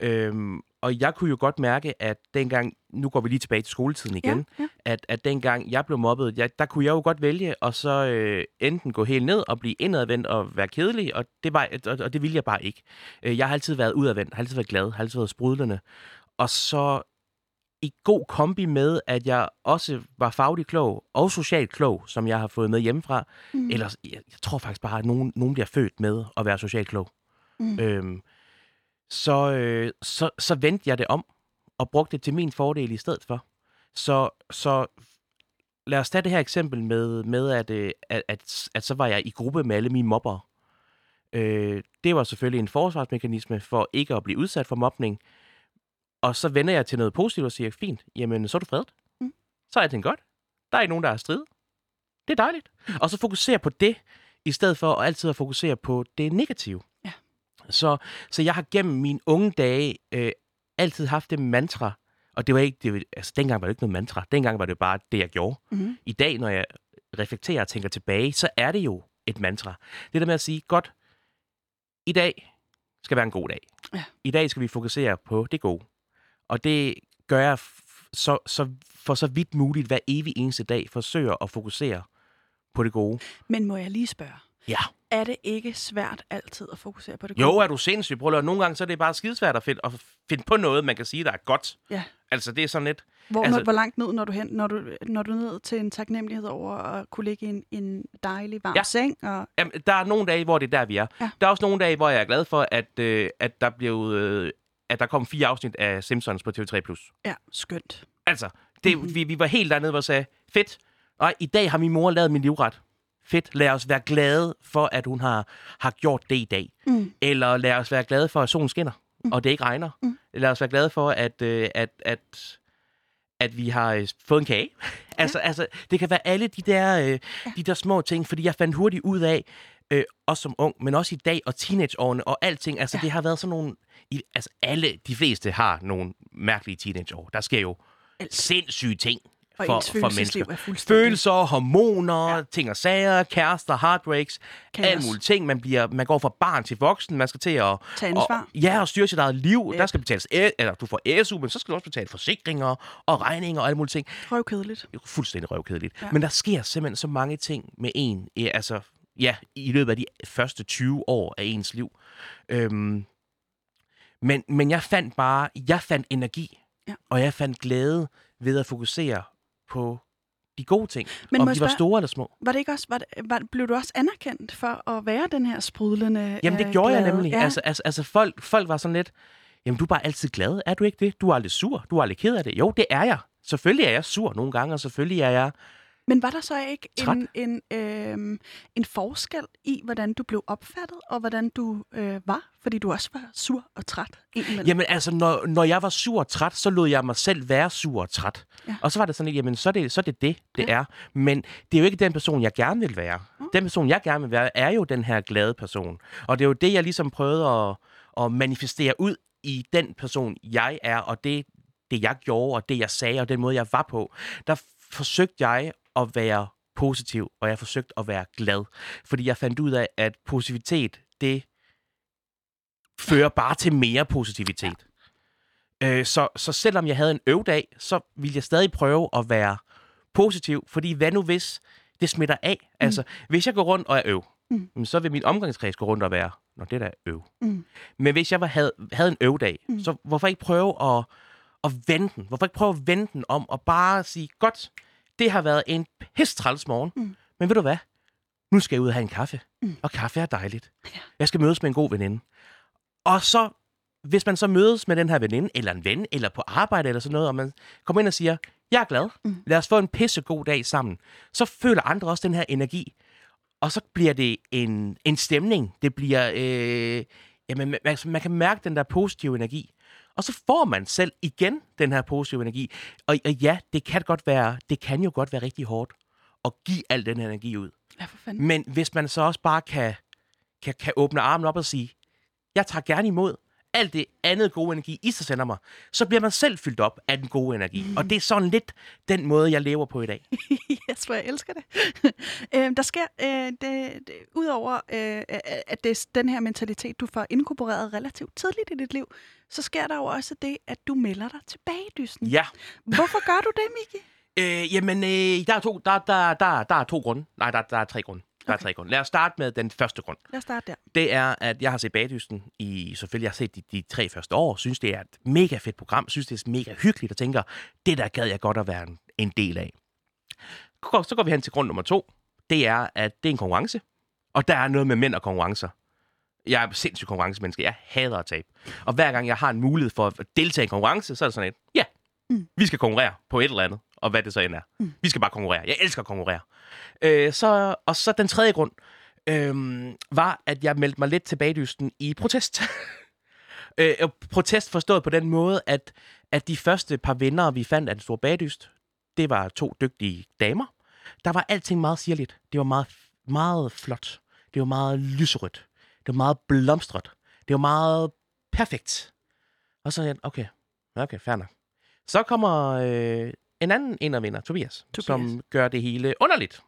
Øhm, og jeg kunne jo godt mærke, at dengang, nu går vi lige tilbage til skoletiden igen, Ja, ja. At, at dengang jeg blev mobbet, jeg, der kunne jeg jo godt vælge og så øh, enten gå helt ned og blive indadvendt og være kedelig, og det, var, og, og det ville jeg bare ikke. Øh, jeg har altid været udadvendt, har altid været glad, har altid været sprudlende. Og så i god kombi med, at jeg også var faglig klog og socialt klog, som jeg har fået med hjemmefra. Mm. Ellers, jeg, jeg tror faktisk bare, at nogen, nogen bliver født med at være socialt klog. Mm. Øhm, så, øh, så, så vendte jeg det om og brugte det til min fordel i stedet for. Så, så lad os tage det her eksempel med, med at, øh, at, at, at så var jeg i gruppe med alle mine mobbere. Øh, det var selvfølgelig en forsvarsmekanisme for ikke at blive udsat for mobning. Og så vender jeg til noget positivt og siger, fint, jamen så er du fredet. Mm. Så er jeg tænkt godt. Der er ikke nogen, der er strid. Det er dejligt. Og så fokusere på det, i stedet for at altid at fokusere på det negative. Ja. Så, så jeg har gennem mine unge dage øh, altid haft det mantra, og det var ikke, det var, altså dengang var det ikke noget mantra, dengang var det bare det, jeg gjorde. Mm. I dag, når jeg reflekterer og tænker tilbage, så er det jo et mantra. Det der med at sige, godt, i dag skal være en god dag. Ja. I dag skal vi fokusere på det gode. Og det gør jeg så, så, for så vidt muligt hver evig eneste dag, forsøger at fokusere på det gode. Men må jeg lige spørge, Ja. er det ikke svært altid at fokusere på det Jo, gode? er du sindssyg. Prøv at nogle gange så er det bare skidesvært at finde, at finde på noget, man kan sige, der er godt. Ja. Altså, det er sådan lidt... Hvor, altså- hvor langt ned når du hen, når du, når du ned til en taknemmelighed over at kunne ligge i en, en dejlig varm Ja. seng? Og, Jamen, der er nogle dage, hvor det er der, vi er. Ja. Der er også nogle dage, hvor jeg er glad for, at, øh, at der blev... Øh, at der kom fire afsnit af Simpsons på TV3+. ja, skønt. Altså, det, Mhm. mm-hmm. vi, vi var helt dernede, hvor jeg sagde, fedt. Og i dag har min mor lavet min livret. Fedt. Lad os være glade for, at hun har, har gjort det i dag. Mm. Eller lad os være glade for, at solen skinner, mm. og det ikke regner. Mm. Lad os være glade for, at, øh, at, at, at vi har øh, fået en kage. *laughs* altså, altså, det kan være alle de der, øh, de der små ting, fordi jeg fandt hurtigt ud af, øh, også som ung, men også i dag og teenageårene og alting. Altså, Ja. ja. det har været sådan nogle... I, altså, alle, de fleste har nogle mærkelige teenageår. Der sker jo Alt. sindssyge ting Og for, ens for mennesker. er. Følelser, hormoner, Ja. ja. ting og sager, kærester, heartbreaks, Kaos. alle mulige ting. Man, bliver, man går fra barn til voksen, man skal til at... Tage ansvar. Og, ja, og styre sit eget liv. Yep. Der skal betales... Eller du får SU, men så skal du også betale forsikringer og regninger og alle mulige ting. Røvkedeligt. Fuldstændig røvkedeligt. Ja. Ja. Men der sker simpelthen så mange ting med en, altså, ja, i løbet af de første 20 år af ens liv. Øhm, men, men jeg fandt bare, jeg fandt energi, Ja. og jeg fandt glæde ved at fokusere på de gode ting. Men om de var spørge- store eller små. Var det ikke også, var det, var, blev du også anerkendt for at være den her sprudlende Jamen det øh, gjorde glade? jeg nemlig. Ja. Altså, altså, altså folk, folk var sådan lidt, jamen du er bare altid glad, er du ikke det? Du er aldrig sur, du er aldrig ked af det. Jo, det er jeg. Selvfølgelig er jeg sur nogle gange, og selvfølgelig er jeg... Men var der så ikke Træt. en, en, øh, en forskel i, hvordan du blev opfattet, og hvordan du øh, var? Fordi du også var sur og træt indimellem. Jamen altså, når, når jeg var sur og træt, så lod jeg mig selv være sur og træt. Ja. Og så var det sådan lidt, jamen så er det så er det, det, det er. Men det er jo ikke den person, jeg gerne vil være. Mm. Den person, jeg gerne vil være, er jo den her glade person. Og det er jo det, jeg ligesom prøvede at, at manifestere ud i den person, jeg er, og det, det jeg gjorde, og det jeg sagde, og den måde, jeg var på, der forsøgte jeg at være positiv, og jeg forsøgte at være glad. Fordi jeg fandt ud af, at positivitet, det fører bare til mere positivitet. Øh, så, så selvom jeg havde en øvdag, så ville jeg stadig prøve at være positiv, fordi hvad nu hvis det smitter af? Mm. Altså, hvis jeg går rundt og er øv, mm. så vil min omgangskreds gå rundt og være, når det der er øv. Mm. Men hvis jeg var, havde, havde en øvdag, mm. så hvorfor ikke prøve at, at vende den? Hvorfor ikke prøve at vende den om og bare sige, godt, det har været en pisse træls morgen, mm. men ved du hvad? Nu skal jeg ud og have en kaffe, mm. og kaffe er dejligt. Ja. Jeg skal mødes med en god veninde. Og så, hvis man så mødes med den her veninde, eller en ven, eller på arbejde, eller sådan noget, og man kommer ind og siger, jeg er glad, mm. lad os få en pissegod dag sammen, så føler andre også den her energi. Og så bliver det en, en stemning. Det bliver, øh, jamen, man, man kan mærke den der positive energi. Og så får man selv igen den her positive energi. Og, og ja, det kan godt være, det kan jo godt være rigtig hårdt at give al den energi ud. Ja, for fanden. Men hvis man så også bare kan, kan, kan åbne armen op og sige, jeg tager gerne imod alt det andet gode energi, I så sender mig, så bliver man selv fyldt op af den gode energi. Mm. Og det er sådan lidt den måde, jeg lever på i dag. *laughs* tror, jeg elsker det. *laughs* øh, der sker, øh, det, det, udover øh, at det er den her mentalitet, du får inkorporeret relativt tidligt i dit liv, så sker der jo også det, at du melder dig tilbage i dysten. Ja. Hvorfor gør du det, Miki? *laughs* Øh, jamen, øh, der, er to, der, der, der, der er to grunde. Nej, der, der er tre grunde. Der okay. er tre grunde. Lad os starte med den første grund. Lad os starte der. Det er, at jeg har set Bagdysten i, selvfølgelig jeg har set de, de tre første år, synes det er et mega fedt program, synes det er mega hyggeligt, og tænker, det der gad jeg godt at være en, en del af. Så går vi hen til grund nummer to. Det er, at det er en konkurrence, og der er noget med mænd og konkurrencer. Jeg er sindssygt konkurrencemenneske. Jeg hader at tabe. Og hver gang jeg har en mulighed for at deltage i en konkurrence, så er det sådan et, ja, mm. vi skal konkurrere på et eller andet, og hvad det så end er. Mm. Vi skal bare konkurrere. Jeg elsker at konkurrere. Øh, så, og så den tredje grund øh, var, at jeg meldte mig lidt tilbage dysten i protest. *laughs* øh, protest forstået på den måde, at, at de første par vinder, vi fandt af den store bagdyst, det var to dygtige damer. Der var alting meget sirligt. Det var meget, meget flot. Det var meget lyserødt. Det var meget blomstret. Det var meget perfekt. Og så okay, okay, fair nok. Så kommer øh, en anden en af vinder, Tobias, Tobias, som gør det hele underligt.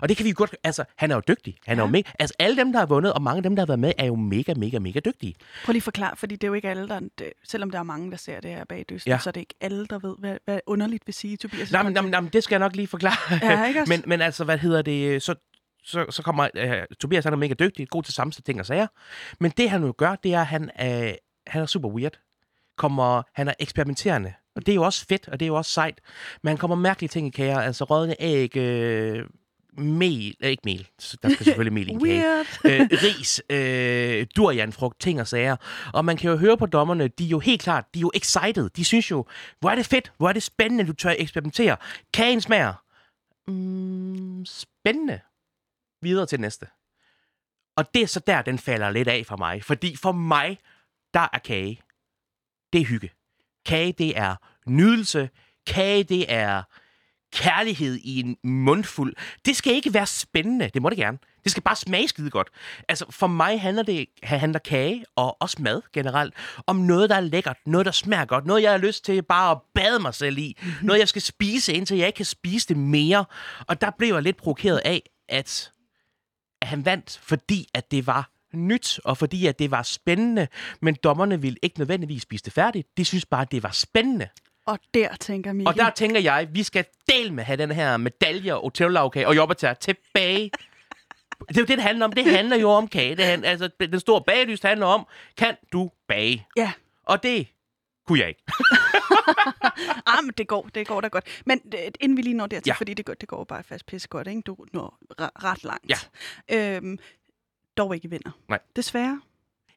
Og det kan vi jo godt... Altså, han er jo dygtig. Han ja. er jo mega, altså, alle dem, der har vundet, og mange af dem, der har været med, er jo mega, mega, mega dygtige. Prøv lige at forklare, fordi det er jo ikke alle, der... Det, selvom der er mange, der ser det her bag dysten, ja. så er det ikke alle, der ved, hvad, hvad underligt vil sige, Tobias. Nej, men, nej, nej, det skal jeg nok lige forklare. Ja, ikke *laughs* men, men altså, hvad hedder det... Så, så, så kommer uh, Tobias, han er mega dygtig, god til sammensætte ting og sager. Men det, han jo gør, det er, at han, uh, han er super weird. Kommer, han er eksperimenterende. Og det er jo også fedt, og det er jo også sejt. Men han kommer mærkelige ting i kager. Altså rådne æg, øh, mel, øh, ikke mel, der skal selvfølgelig mel i en *laughs* kage. øh, ris, øh, durianfrugt, ting og sager. Og man kan jo høre på dommerne, de er jo helt klart, de er jo excited. De synes jo, hvor er det fedt, hvor er det spændende, du tør eksperimentere. Kagen smager. Mm, spændende. Videre til næste. Og det er så der, den falder lidt af for mig. Fordi for mig, der er kage. Det er hygge. Kage, det er nydelse. Kage, det er kærlighed i en mundfuld. Det skal ikke være spændende. Det må det gerne. Det skal bare smage skide godt. Altså, for mig handler det handler kage og også mad generelt om noget, der er lækkert. Noget, der smager godt. Noget, jeg har lyst til bare at bade mig selv i. Mm-hmm. Noget, jeg skal spise, indtil jeg ikke kan spise det mere. Og der blev jeg lidt provokeret af, at, at han vandt, fordi at det var nyt, og fordi at det var spændende, men dommerne ville ikke nødvendigvis spise det færdigt. De synes bare, at det var spændende. Og der tænker Mikkel... Og der tænker jeg, vi skal del med have den her medalje og hotellavkage og jobber tilbage. Det er jo det, det handler om. Det handler jo om kage. Det handler, altså, den store bagelyst handler om, kan du bage? Ja. Og det kunne jeg ikke. *laughs* ah, men det går, det går da godt. Men øh, inden vi lige når dertil, ja. fordi det går, det går bare fast pisse godt, ikke? Du når ret langt. Ja. Øhm, dog ikke vinder. Nej. Desværre.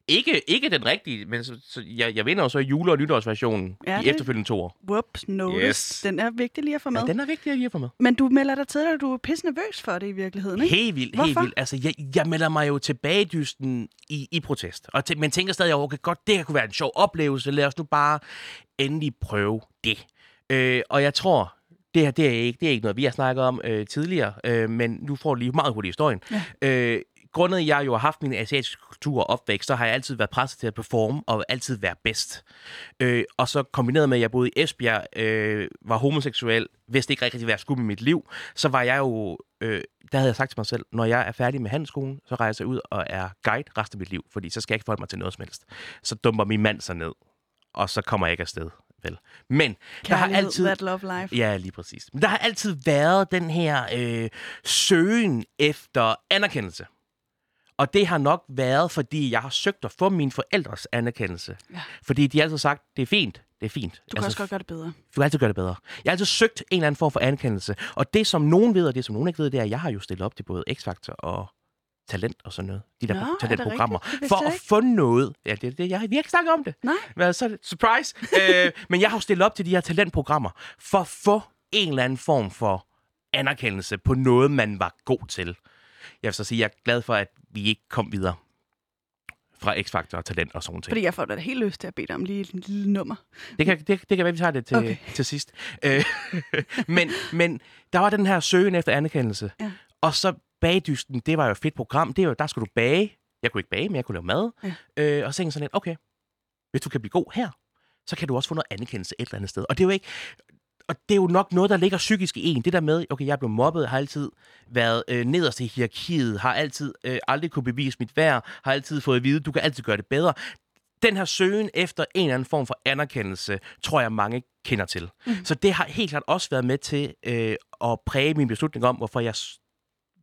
Ikke, ikke den rigtige, men så, så jeg, jeg vinder jo så jule- og nytårsversionen ja, i efterfølgende to år. Whoops, notice. Yes. Den er vigtig lige at få med. Ja, den er vigtig lige at få med. Men du melder dig til, at du er pisse nervøs for det i virkeligheden, ikke? Helt vildt, helt vildt. Altså, jeg, jeg melder mig jo tilbage dysten i, i protest. Og til, men tænker stadig, okay, godt, det her kunne være en sjov oplevelse. Lad os nu bare endelig prøve det. Øh, og jeg tror, det her det er, ikke, det er ikke noget, vi har snakket om øh, tidligere, øh, men nu får du lige meget hurtigt historien. Ja. Øh, grundet at jeg jo har haft min asiatiske kultur og opvækst, så har jeg altid været presset til at performe og altid være bedst. Øh, og så kombineret med, at jeg boede i Esbjerg, øh, var homoseksuel, vidste ikke rigtig, hvad jeg skulle med mit liv, så var jeg jo, øh, der havde jeg sagt til mig selv, når jeg er færdig med handelsskolen, så rejser jeg ud og er guide resten af mit liv, fordi så skal jeg ikke forholde mig til noget som helst. Så dumper min mand sig ned, og så kommer jeg ikke afsted. Vel. Men der har Kærlighed, altid... that love life. Ja, lige præcis. Men der har altid været den her øh, søgen efter anerkendelse. Og det har nok været, fordi jeg har søgt at få mine forældres anerkendelse. Ja. Fordi de har altid sagt, det er fint, det er fint. Du kan også godt gøre det bedre. Du kan altid gøre det bedre. Jeg har altid søgt en eller anden form for anerkendelse. Og det, som nogen ved, og det, som nogen ikke ved, det er, at jeg har jo stillet op til både X-Factor og talent og sådan noget. De der Nå, er talentprogrammer. For at få noget. Ja, det, det, jeg, vi har ikke snakket om det. Nej. Hvad så? Surprise! øh, men jeg har jo stillet op til de her talentprogrammer for at få en eller anden form for anerkendelse på noget, man var god til. Jeg vil så sige, at jeg er glad for, at vi ikke kom videre fra X-Factor og talent og sådan noget. Fordi jeg får da helt lyst til at bede dig om lige et lille nummer. Det kan, det, det kan være, at vi tager det til, Okay. til sidst. Øh, *laughs* men, men der var den her søgen efter anerkendelse. Ja. Og så bagdysten, det var jo et fedt program. Det var, der skulle du bage. Jeg kunne ikke bage, men jeg kunne lave mad. Ja. Øh, og så tænkte sådan lidt, okay, hvis du kan blive god her, så kan du også få noget anerkendelse et eller andet sted. Og det er jo ikke... Og det er jo nok noget, der ligger psykisk i en. Det der med, okay, jeg blev mobbet, har altid været øh, nederst i hierarkiet, har altid øh, aldrig kunne bevise mit værd, har altid fået at vide, du kan altid gøre det bedre. Den her søgen efter en eller anden form for anerkendelse, tror jeg, mange kender til. Mm. Så det har helt klart også været med til øh, at præge min beslutning om, hvorfor jeg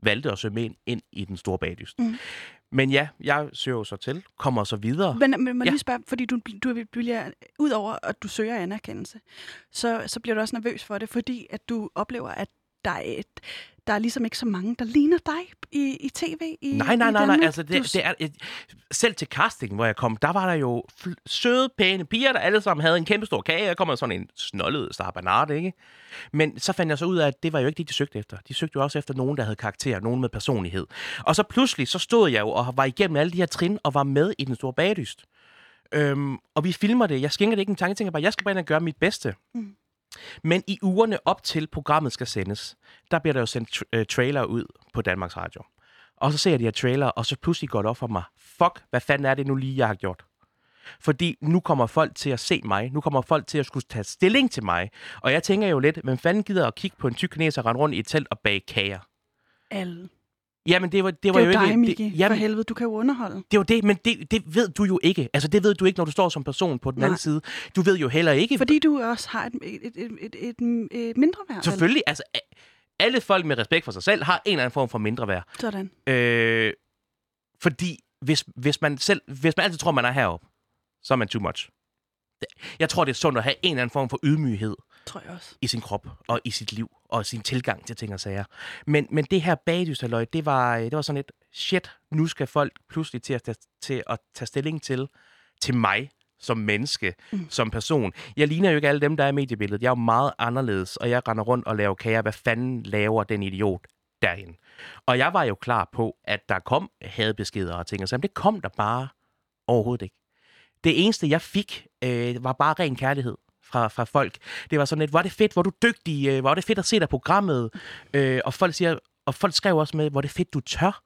valgte at søge med ind, ind i den store bagdyst. Mm. Men ja, jeg søger så til, kommer så videre. Men, men må Ja. lige spørge, fordi du, du bliver, ud over at du søger anerkendelse, så, så bliver du også nervøs for det, fordi at du oplever, at der er, et, der er ligesom ikke så mange, der ligner dig i, i tv i Nej, nej, i nej, nej. Altså, det, det er, et, selv til casting, hvor jeg kom, der var der jo søde, pæne piger, der alle sammen havde en kæmpe stor kage. Jeg kom med sådan en snollet starbanat, ikke? Men så fandt jeg så ud af, at det var jo ikke det, de søgte efter. De søgte jo også efter nogen, der havde karakter, nogen med personlighed. Og så pludselig, så stod jeg jo og var igennem alle de her trin og var med i den store bagdyst. Øhm, og vi filmer det. Jeg skænker det ikke en tanke. Jeg tænker bare, jeg skal bare ind og gøre mit bedste. Mm. Men i ugerne op til programmet skal sendes, der bliver der jo sendt tra- øh, trailer ud på Danmarks Radio. Og så ser jeg de her trailer, og så pludselig går det op for mig. Fuck, hvad fanden er det nu lige, jeg har gjort? Fordi nu kommer folk til at se mig. Nu kommer folk til at skulle tage stilling til mig. Og jeg tænker jo lidt, hvem fanden gider at kigge på en tyk kineser rende rundt i et telt og bage kager? Alle. Jamen, det var, det Det var er jo jo dig, ikke... Miki. det, For jamen, helvede, du kan jo underholde. det var det, men det, det ved du jo ikke. Altså, det ved du ikke, når du står som person på den Nej. anden side. Du ved jo heller ikke... Fordi du også har et, et, et, et, et, et mindre værd. Selvfølgelig, altså... a- Alle folk med respekt for sig selv har en eller anden form for mindre værd. Sådan. Øh, fordi hvis, hvis, man selv, hvis man altid tror, man er heroppe, så er man too much. Det- Jeg tror, det er sundt at have en eller anden form for ydmyghed Tror jeg også. i sin krop og i sit liv og sin tilgang til ting og sager. Men, men det her bagdystaløj, det var, det var sådan et, shit, nu skal folk pludselig til at, til at tage stilling til, til mig som menneske, Mm. som person. Jeg ligner jo ikke alle dem, der er i mediebilledet. Jeg er jo meget anderledes, og jeg render rundt og laver kager. Hvad fanden laver den idiot derhen? Og jeg var jo klar på, at der kom hadbeskeder og ting og men det kom der bare overhovedet ikke. Det eneste, jeg fik, øh, var bare ren kærlighed fra, fra folk. Det var sådan lidt, hvor er det fedt, hvor er du dygtig, øh, hvor er det fedt at se dig programmet. Øh, og, folk siger, og folk skrev også med, hvor er det fedt, du tør.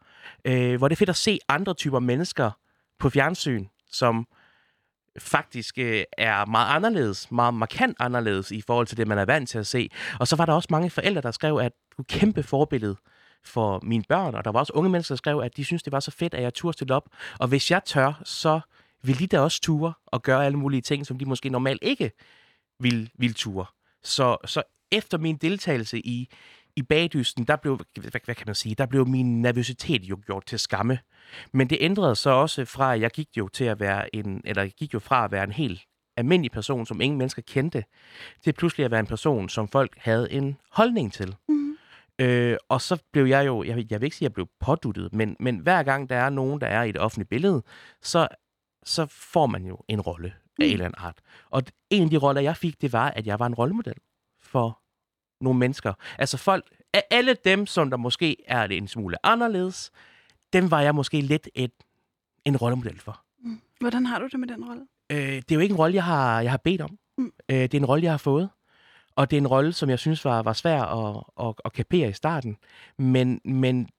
Øh, hvor er det fedt at se andre typer mennesker på fjernsyn, som faktisk øh, er meget anderledes, meget markant anderledes i forhold til det, man er vant til at se. Og så var der også mange forældre, der skrev, at du er kæmpe forbillede for mine børn, og der var også unge mennesker, der skrev, at de synes, det var så fedt, at jeg turde stille op. Og hvis jeg tør, så vil de da også ture og gøre alle mulige ting, som de måske normalt ikke vil, vil ture. Så, så efter min deltagelse i, i bagdysten, der blev, hvad, hvad kan man sige, der blev min nervøsitet jo gjort til skamme. Men det ændrede så også fra, at jeg gik jo til at være en, eller jeg gik jo fra at være en helt almindelig person, som ingen mennesker kendte, til pludselig at være en person, som folk havde en holdning til. Mm. Øh, og så blev jeg jo, jeg, jeg vil ikke sige, at jeg blev påduttet, men, men hver gang der er nogen, der er i et offentligt billede, så, så får man jo en rolle af Mm. en eller anden art. Og en af de roller, jeg fik, det var, at jeg var en rollemodel for nogle mennesker. Altså folk, af alle dem, som der måske er en smule anderledes, dem var jeg måske lidt et, en rollemodel for. Mm. Hvordan har du det med den rolle? Øh, det er jo ikke en rolle, jeg har, jeg har bedt om. Mm. Øh, det er en rolle, jeg har fået. Og det er en rolle, som jeg synes var, var svær at, at, at kapere i starten. Men, men,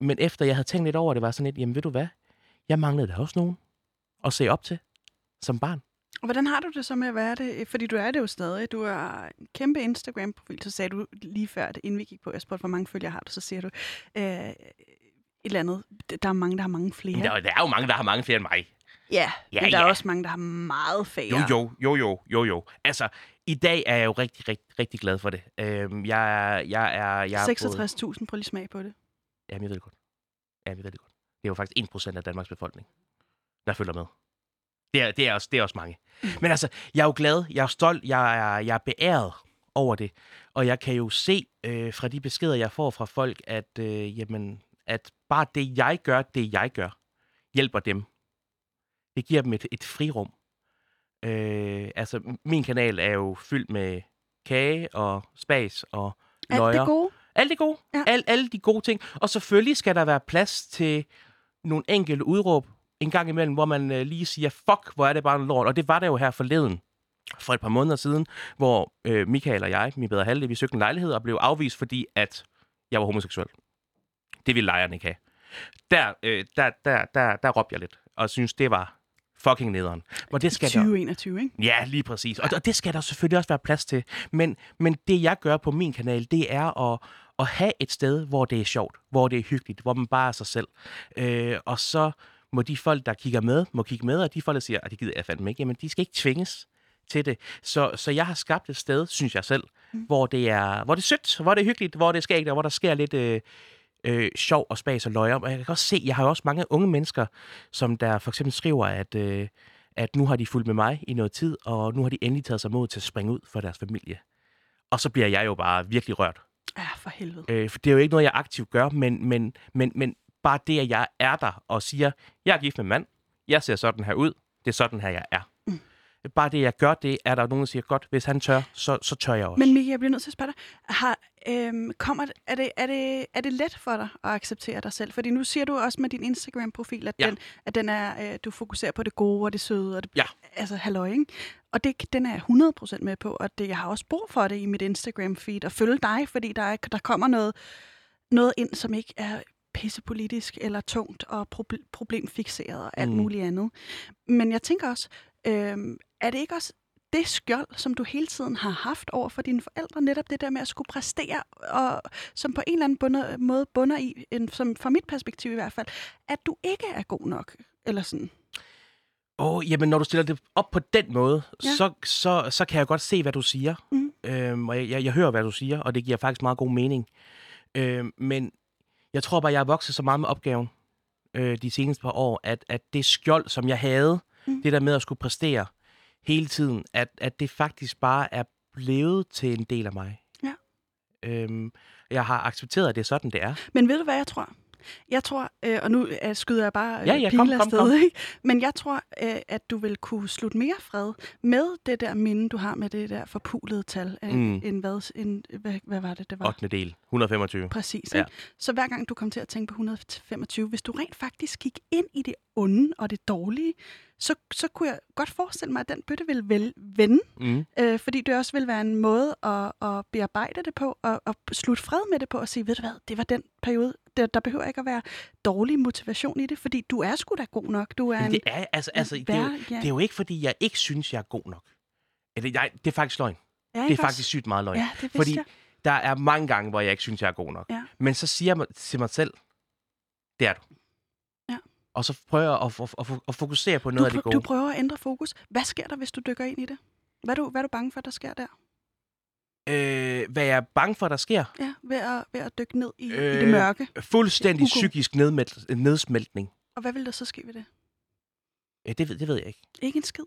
men efter jeg havde tænkt lidt over det, var sådan lidt, jamen ved du hvad? Jeg manglede da også nogen at se op til som barn. Og hvordan har du det så med at være det? Fordi du er det jo stadig. Du har en kæmpe Instagram-profil. Så sagde du lige før, at inden vi gik på, jeg spurgte, hvor mange følgere har du, så siger du øh, et eller andet. Der er mange, der har mange flere. Der, der er jo mange, der har mange flere end mig. Ja, Ja, men der er også mange, der har meget færre. Jo, jo, jo, jo, jo, jo. Altså, i dag er jeg jo rigtig, rigtig, rigtig glad for det. Øhm, jeg, jeg er... Jeg er både- 66.000, prøv lige smag på det. Jamen, jeg ved det godt. Jamen, jeg ved det godt. Det er jo faktisk 1% af Danmarks befolkning, der følger med. Det er, det er, også, det er også mange. Men altså, jeg er jo glad, jeg er stolt, jeg er, jeg er beæret over det. Og jeg kan jo se øh, fra de beskeder, jeg får fra folk, at, øh, jamen, at bare det, jeg gør, det jeg gør, hjælper dem. Det giver dem et, et frirum. Øh, altså, min kanal er jo fyldt med kage og spas og Alt løjer. det gode. Alt det gode. Ja. Al, alle de gode ting. Og selvfølgelig skal der være plads til nogle enkelte udråb en gang imellem, hvor man øh, lige siger, fuck, hvor er det bare en lort. Og det var der jo her forleden, for et par måneder siden, hvor øh, Michael og jeg, min bedre halvdel, vi søgte en lejlighed og blev afvist, fordi at jeg var homoseksuel. Det ville lejerne ikke have. Der, øh, der, der, der, der råbte jeg lidt, og synes det var fucking nederen. Og det skal der, 2021, ikke? Ja, lige præcis. Og, og det skal der selvfølgelig også være plads til. Men, men det, jeg gør på min kanal, det er at, at have et sted, hvor det er sjovt, hvor det er hyggeligt, hvor man bare er sig selv. Øh, og så må de folk, der kigger med, må kigge med, og de folk, der siger, at det gider jeg fandme ikke, jamen de skal ikke tvinges til det. Så, så jeg har skabt et sted, synes jeg selv, mm. hvor, det er, hvor det er sødt, hvor det er hyggeligt, hvor det er skægt, og hvor der sker lidt øh, øh, sjov og spas og løjer. Og jeg kan også se, jeg har jo også mange unge mennesker, som der for eksempel skriver, at, øh, at nu har de fulgt med mig i noget tid, og nu har de endelig taget sig mod til at springe ud for deres familie. Og så bliver jeg jo bare virkelig rørt. Ja, for helvede. Øh, for det er jo ikke noget, jeg aktivt gør, men, men, men, men bare det, at jeg er der og siger, jeg er gift med mand, jeg ser sådan her ud, det er sådan her, jeg er. Mm. Bare det, jeg gør det, er der nogen, der siger, godt, hvis han tør, så, så tør jeg også. Men Mika, jeg bliver nødt til at spørge dig, har, øhm, kommer, er, det, er, det, er det let for dig at acceptere dig selv? Fordi nu siger du også med din Instagram-profil, at, Ja. den, at den er, øh, du fokuserer på det gode og det søde. Og det, Ja. Altså, halløj, ikke? Og det, den er jeg 100% med på, og det, jeg har også brug for det i mit Instagram-feed, at følge dig, fordi der, er, der kommer noget, noget ind, som ikke er pissepolitisk eller tungt og proble- problemfixeret og alt Mm. muligt andet. Men jeg tænker også, øhm, er det ikke også det skjold, som du hele tiden har haft over for dine forældre, netop det der med at skulle præstere, og som på en eller anden bunder, måde bunder i, en, som fra mit perspektiv i hvert fald, at du ikke er god nok, eller sådan. Åh, oh, jamen når du stiller det op på den måde, ja. så, så, så kan jeg godt se, hvad du siger. Mm. Øhm, og jeg, jeg, jeg hører, hvad du siger, og det giver faktisk meget god mening. Øhm, men jeg tror bare, jeg har vokset så meget med opgaven øh, de seneste par år, at, at det skjold, som jeg havde, Mm. det der med at skulle præstere hele tiden, at, at det faktisk bare er blevet til en del af mig. Ja. Øhm, jeg har accepteret, at det er sådan, det er. Men ved du, hvad jeg tror? Jeg tror, øh, og nu øh, skyder jeg bare øh, Ja, ja, kom, kom, afsted, kom. Ikke? men jeg tror, øh, at du vil kunne slutte mere fred med det der minde, du har med det der forpulede tal. af Mm. En, hvad, en, hvad, hvad var det, det var? 8. del, 125. Præcis. Ja. Ikke? Så hver gang du kom til at tænke på 125, hvis du rent faktisk gik ind i det onde og det dårlige, så, så kunne jeg godt forestille mig, at den bøtte ville vel vende, Mm. øh, fordi det også vil være en måde at, at bearbejde det på, og, og slutte fred med det på, og sige, ved du hvad, det var den periode, der, der behøver ikke at være dårlig motivation i det, fordi du er sgu da god nok. Du er en, det er, altså, altså, det, er jo, vær- ja. det er jo ikke, fordi jeg ikke synes, jeg er god nok. Eller, jeg, det er faktisk løgn. ja, Det er også? faktisk sygt meget løgn. Ja, det fordi jeg. der er mange gange, hvor jeg ikke synes, jeg er god nok. Ja. Men så siger jeg til mig selv, det er du. Ja. Og så prøver jeg at, at, at, at fokusere på Du, noget af det gode. du prøver at ændre fokus. Hvad sker der, hvis du dykker ind i det? Hvad er du, hvad er du bange for, der sker der? Øh, hvad jeg er bange for, der sker. Ja, ved at, ved at dykke ned i, øh, i Øh, det mørke. Fuldstændig Ugo. psykisk nedmelt, nedsmeltning. Og hvad vil der så ske ved det? Ja, det, ved- det ved jeg ikke. Ikke en skid.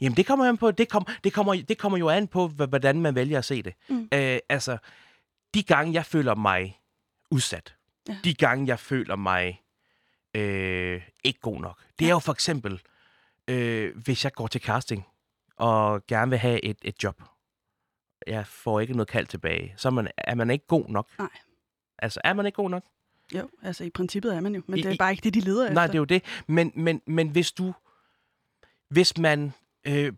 Jamen, det kommer, an på, det, kom, det, kommer, det kommer jo an på, hvordan man vælger at se det. Mm. Øh, altså, de gange, jeg føler mig udsat, Ja. ja. de gange, jeg føler mig øh, ikke god nok, det Ja. er jo for eksempel, øh, hvis jeg går til casting og gerne vil have et, et job. Jeg får ikke noget kald tilbage. Så er man, er man ikke god nok. Nej. Altså, er man ikke god nok? Jo, altså i princippet er man jo, men I- det er bare ikke det, de leder Nej, efter. det er jo det. Men, men, men hvis du... Hvis man øh,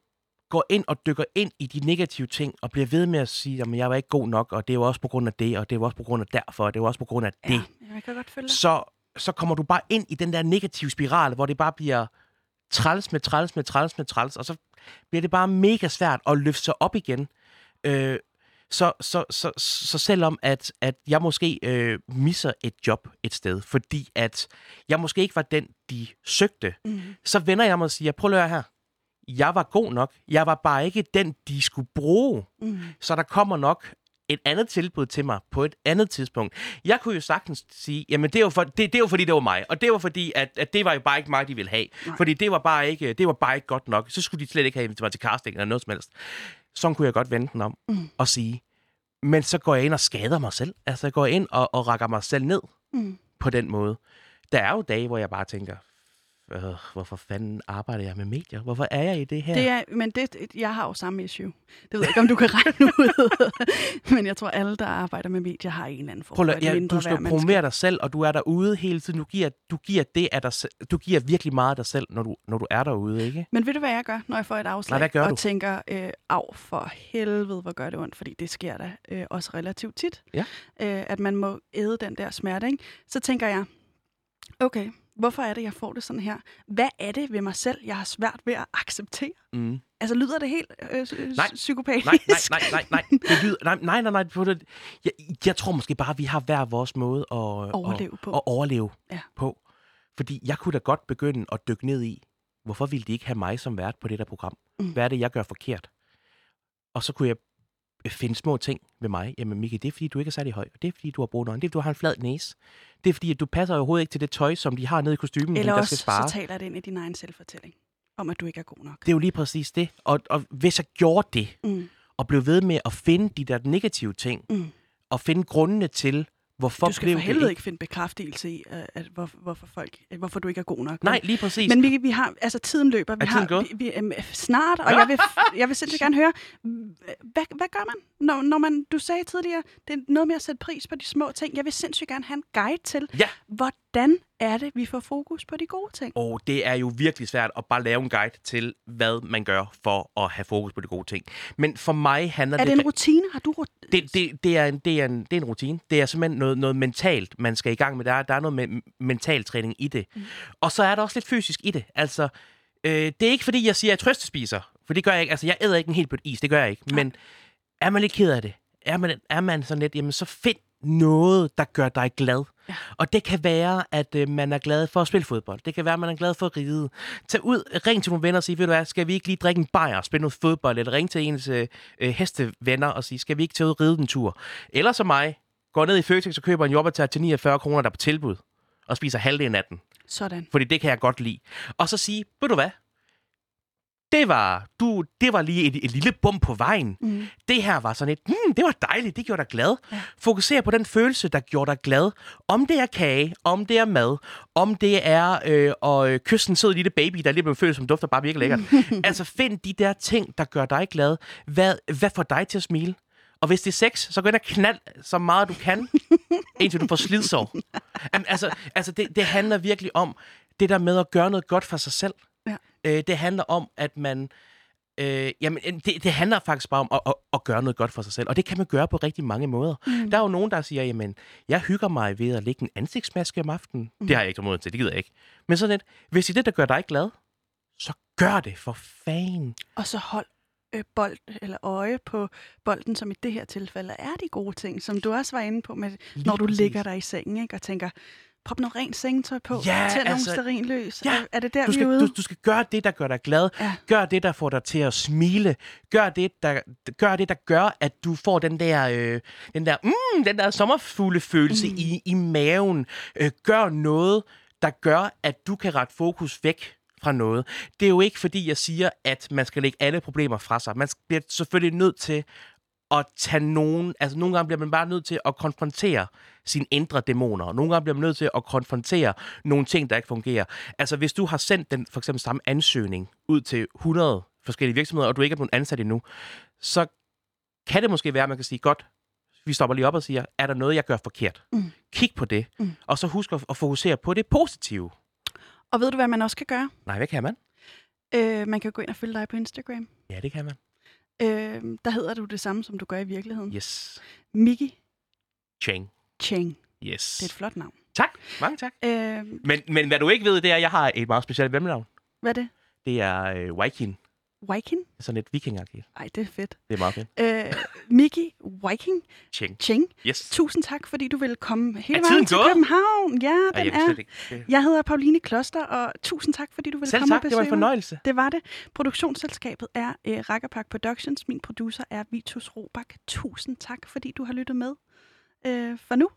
går ind og dykker ind i de negative ting, og bliver ved med at sige, at jeg var ikke god nok, og det er jo også på grund af det, og det er jo også på grund af derfor, og det er jo også på grund af det, Ja, jeg kan godt følge så, så kommer du bare ind i den der negative spiral, hvor det bare bliver træls med træls med træls med træls, og så bliver det bare mega svært at løfte sig op igen. Øh, så, så, så, så selvom at, at jeg måske øh, misser et job et sted, fordi at jeg måske ikke var den, de søgte, Mm. så vender jeg mig og siger, prøv at høre her. Jeg var god nok. Jeg var bare ikke den, de skulle bruge. Mm. Så der kommer nok et andet tilbud til mig på et andet tidspunkt. Jeg kunne jo sagtens sige, jamen det er jo, for, det, det er jo fordi, det var mig. Og det var fordi, at, at det var jo bare ikke mig, de ville have. Nej. Fordi det var, bare ikke, det var bare ikke godt nok. Så skulle de slet ikke have mig til casting eller noget som helst. Sådan kunne jeg godt vende den om Mm. og sige. Men så går jeg ind og skader mig selv. Altså jeg går ind og, og rækker mig selv ned Mm. på den måde. Der er jo dage, hvor jeg bare tænker, øh, hvorfor fanden arbejder jeg med medier? Hvorfor er jeg i det her? Det er, men det, jeg har jo samme issue. Det ved jeg ikke, om du kan regne *laughs* ud. men jeg tror, alle, der arbejder med medier, har en eller anden form for ja, mindre du skal menneske. promovere dig selv, og du er derude hele tiden. Du giver, du giver, det af dig, du giver virkelig meget af dig selv, når du, når du er derude, ikke? Men ved du, hvad jeg gør, når jeg får et afslag? Nej, og du? tænker, øh, af for helvede, hvor gør det ondt, fordi det sker da øh, også relativt tit, Ja. øh, at man må æde den der smerte. Ikke? Så tænker jeg, okay, hvorfor er det, jeg får det sådan her? Hvad er det ved mig selv, jeg har svært ved at acceptere? Mm. Altså, lyder det helt øh, Nej. psykopatisk? Nej, nej, nej, nej, nej. Det lyder, nej, nej, nej, nej. Jeg, jeg tror måske bare, at vi har hver vores måde at, Overleve at, på. At overleve Ja. på. Fordi jeg kunne da godt begynde at dykke ned i, hvorfor ville de ikke have mig som vært på det der program? Mm. Hvad er det, jeg gør forkert? Og så kunne jeg finde små ting ved mig. Jamen, Miki, det er fordi, du ikke er særlig høj. Og det er fordi, du har brune øjne. Det er fordi, du har en flad næse. Det er fordi, at du passer overhovedet ikke til det tøj, som de har nede i kostymen, Eller der skal spare. så taler det ind i din egen selvfortælling, om at du ikke er god nok. Det er jo lige præcis det. Og, og hvis jeg gjorde det, Mm, og blev ved med at finde de der negative ting, mm. og finde grundene til, hvorfor Du skal blev for det helvede ikke... ikke finde bekræftelse i, at, at hvor, hvorfor, folk, at hvorfor du ikke er god nok. Nej, lige præcis. Men vi, vi har, altså tiden løber. Vi Er tiden har, gået? vi, vi, øhm, snart, og jeg vil, *laughs* jeg vil sindssygt gerne høre, hvad, hvad gør man, når, når man, du sagde tidligere, det er noget med at sætte pris på de små ting. Jeg vil sindssygt gerne have en guide til, Ja. hvordan er det, vi får fokus på de gode ting. Og det er jo virkelig svært at bare lave en guide til, hvad man gør for at have fokus på de gode ting. Men for mig handler Er det det... en rutine? Har du rut- det, det, det, er en, det, er en, det er en rutine. Det er simpelthen noget, noget mentalt, man skal i gang med. Der er, der er noget med mental træning i det. Mm. Og så er der også lidt fysisk i det. Altså, øh, det er ikke fordi, jeg siger, at jeg trøstespiser. For det gør jeg ikke. Altså, jeg æder ikke en helt bødt is. Det gør jeg ikke. Men er man lidt ked af det? Er man, er man sådan lidt, jamen så find noget, der gør dig glad. Ja. Og det kan være, at øh, man er glad for at spille fodbold. Det kan være, at man er glad for at ride. Tag ud, ring til nogle venner og sige, ved du hvad, skal vi ikke lige drikke en bajer og spille noget fodbold? Eller ring til ens øh, øh, hestevenner og sige, skal vi ikke tage ud og ride en tur? Eller som mig, går ned i Føtex og køber en jobbertær til 49 kroner, der er på tilbud, og spiser halvdelen af den. Sådan. Fordi det kan jeg godt lide. Og så sige, ved du hvad, det var, du, det var lige et, et lille bum på vejen. Mm. Det her var sådan et, hmm, det var dejligt, det gjorde dig glad. Ja. Fokuser på den følelse, der gjorde dig glad. Om det er kage, om det er mad, om det er øh, og øh, kysse en sød lille baby, der lige blev født, som dufter bare virkelig lækkert. *laughs* altså find de der ting, der gør dig glad. Hvad, hvad får dig til at smile? Og hvis det er sex, så gå ind og knald så meget du kan, *laughs* indtil du får slidsår. Jamen, altså, altså det, det handler virkelig om det der med at gøre noget godt for sig selv. Øh, det handler om, at man... Øh, jamen, det, det handler faktisk bare om at, at, at gøre noget godt for sig selv. Og det kan man gøre på rigtig mange måder. Mm. Der er jo nogen, der siger, jamen, jeg hygger mig ved at lægge en ansigtsmaske om aftenen. Mm. Det har jeg ikke mod til, det gider jeg ikke. Men sådan lidt, hvis det er det, der gør dig glad, så gør det for fanden. Og så hold øh, bold eller øje på bolden, som i det her tilfælde er de gode ting, som du også var inde på, med, Lige når du præcis. ligger der i sengen ikke, og tænker, prop noget rent sengetøj på, Ja, tænd nogle altså- sterinløs. Ja, er, det der, Du vi skal, er ude? du, du skal gøre det, der gør dig glad. Ja. Gør det, der får dig til at smile. Gør det, der gør, det, der gør at du får den der, øh, den der, mm, den der sommerfuglefølelse mm. i, i maven. Øh, gør noget, der gør, at du kan rette fokus væk fra noget. Det er jo ikke, fordi jeg siger, at man skal lægge alle problemer fra sig. Man bliver selvfølgelig nødt til at tage nogen... Altså, nogle gange bliver man bare nødt til at konfrontere sine indre dæmoner. Og nogle gange bliver man nødt til at konfrontere nogle ting, der ikke fungerer. Altså, hvis du har sendt den for eksempel samme ansøgning ud til 100 forskellige virksomheder, og du ikke er blevet ansat endnu, så kan det måske være, at man kan sige, godt, vi stopper lige op og siger, er der noget, jeg gør forkert? Mm. Kig på det, Mm. og så husk at, at fokusere på det positive. Og ved du, hvad man også kan gøre? Nej, hvad kan man? Øh, man kan gå ind og følge dig på Instagram. Ja, det kan man. Øh, der hedder du det samme, som du gør i virkeligheden. Yes. Miki Chang. Cheng. Yes. Det er et flot navn. Tak. Mange tak. Øh, Men, men hvad du ikke ved, det er, at jeg har et meget specielt mellemnavn. hvad er det? Det er øh, Viking. Viking? Sådan et vikingagtigt. Ej, det er fedt. Det er meget fedt. Øh, Miki Viking Chang. Cheng. Yes. Tusind tak, fordi du ville komme hele vejen til gået? København. Ja, Ej, den jeg kan er. slet ikke. Det- Jeg hedder Pauline Kloster, og tusind tak, fordi du ville Selv komme tak, og det var en besøge mig. fornøjelse. Det var det. Produktionsselskabet er øh, Rakkerpark Productions. Min producer er Vitus Robak. Tusind tak, fordi du har lyttet med øh, for nu.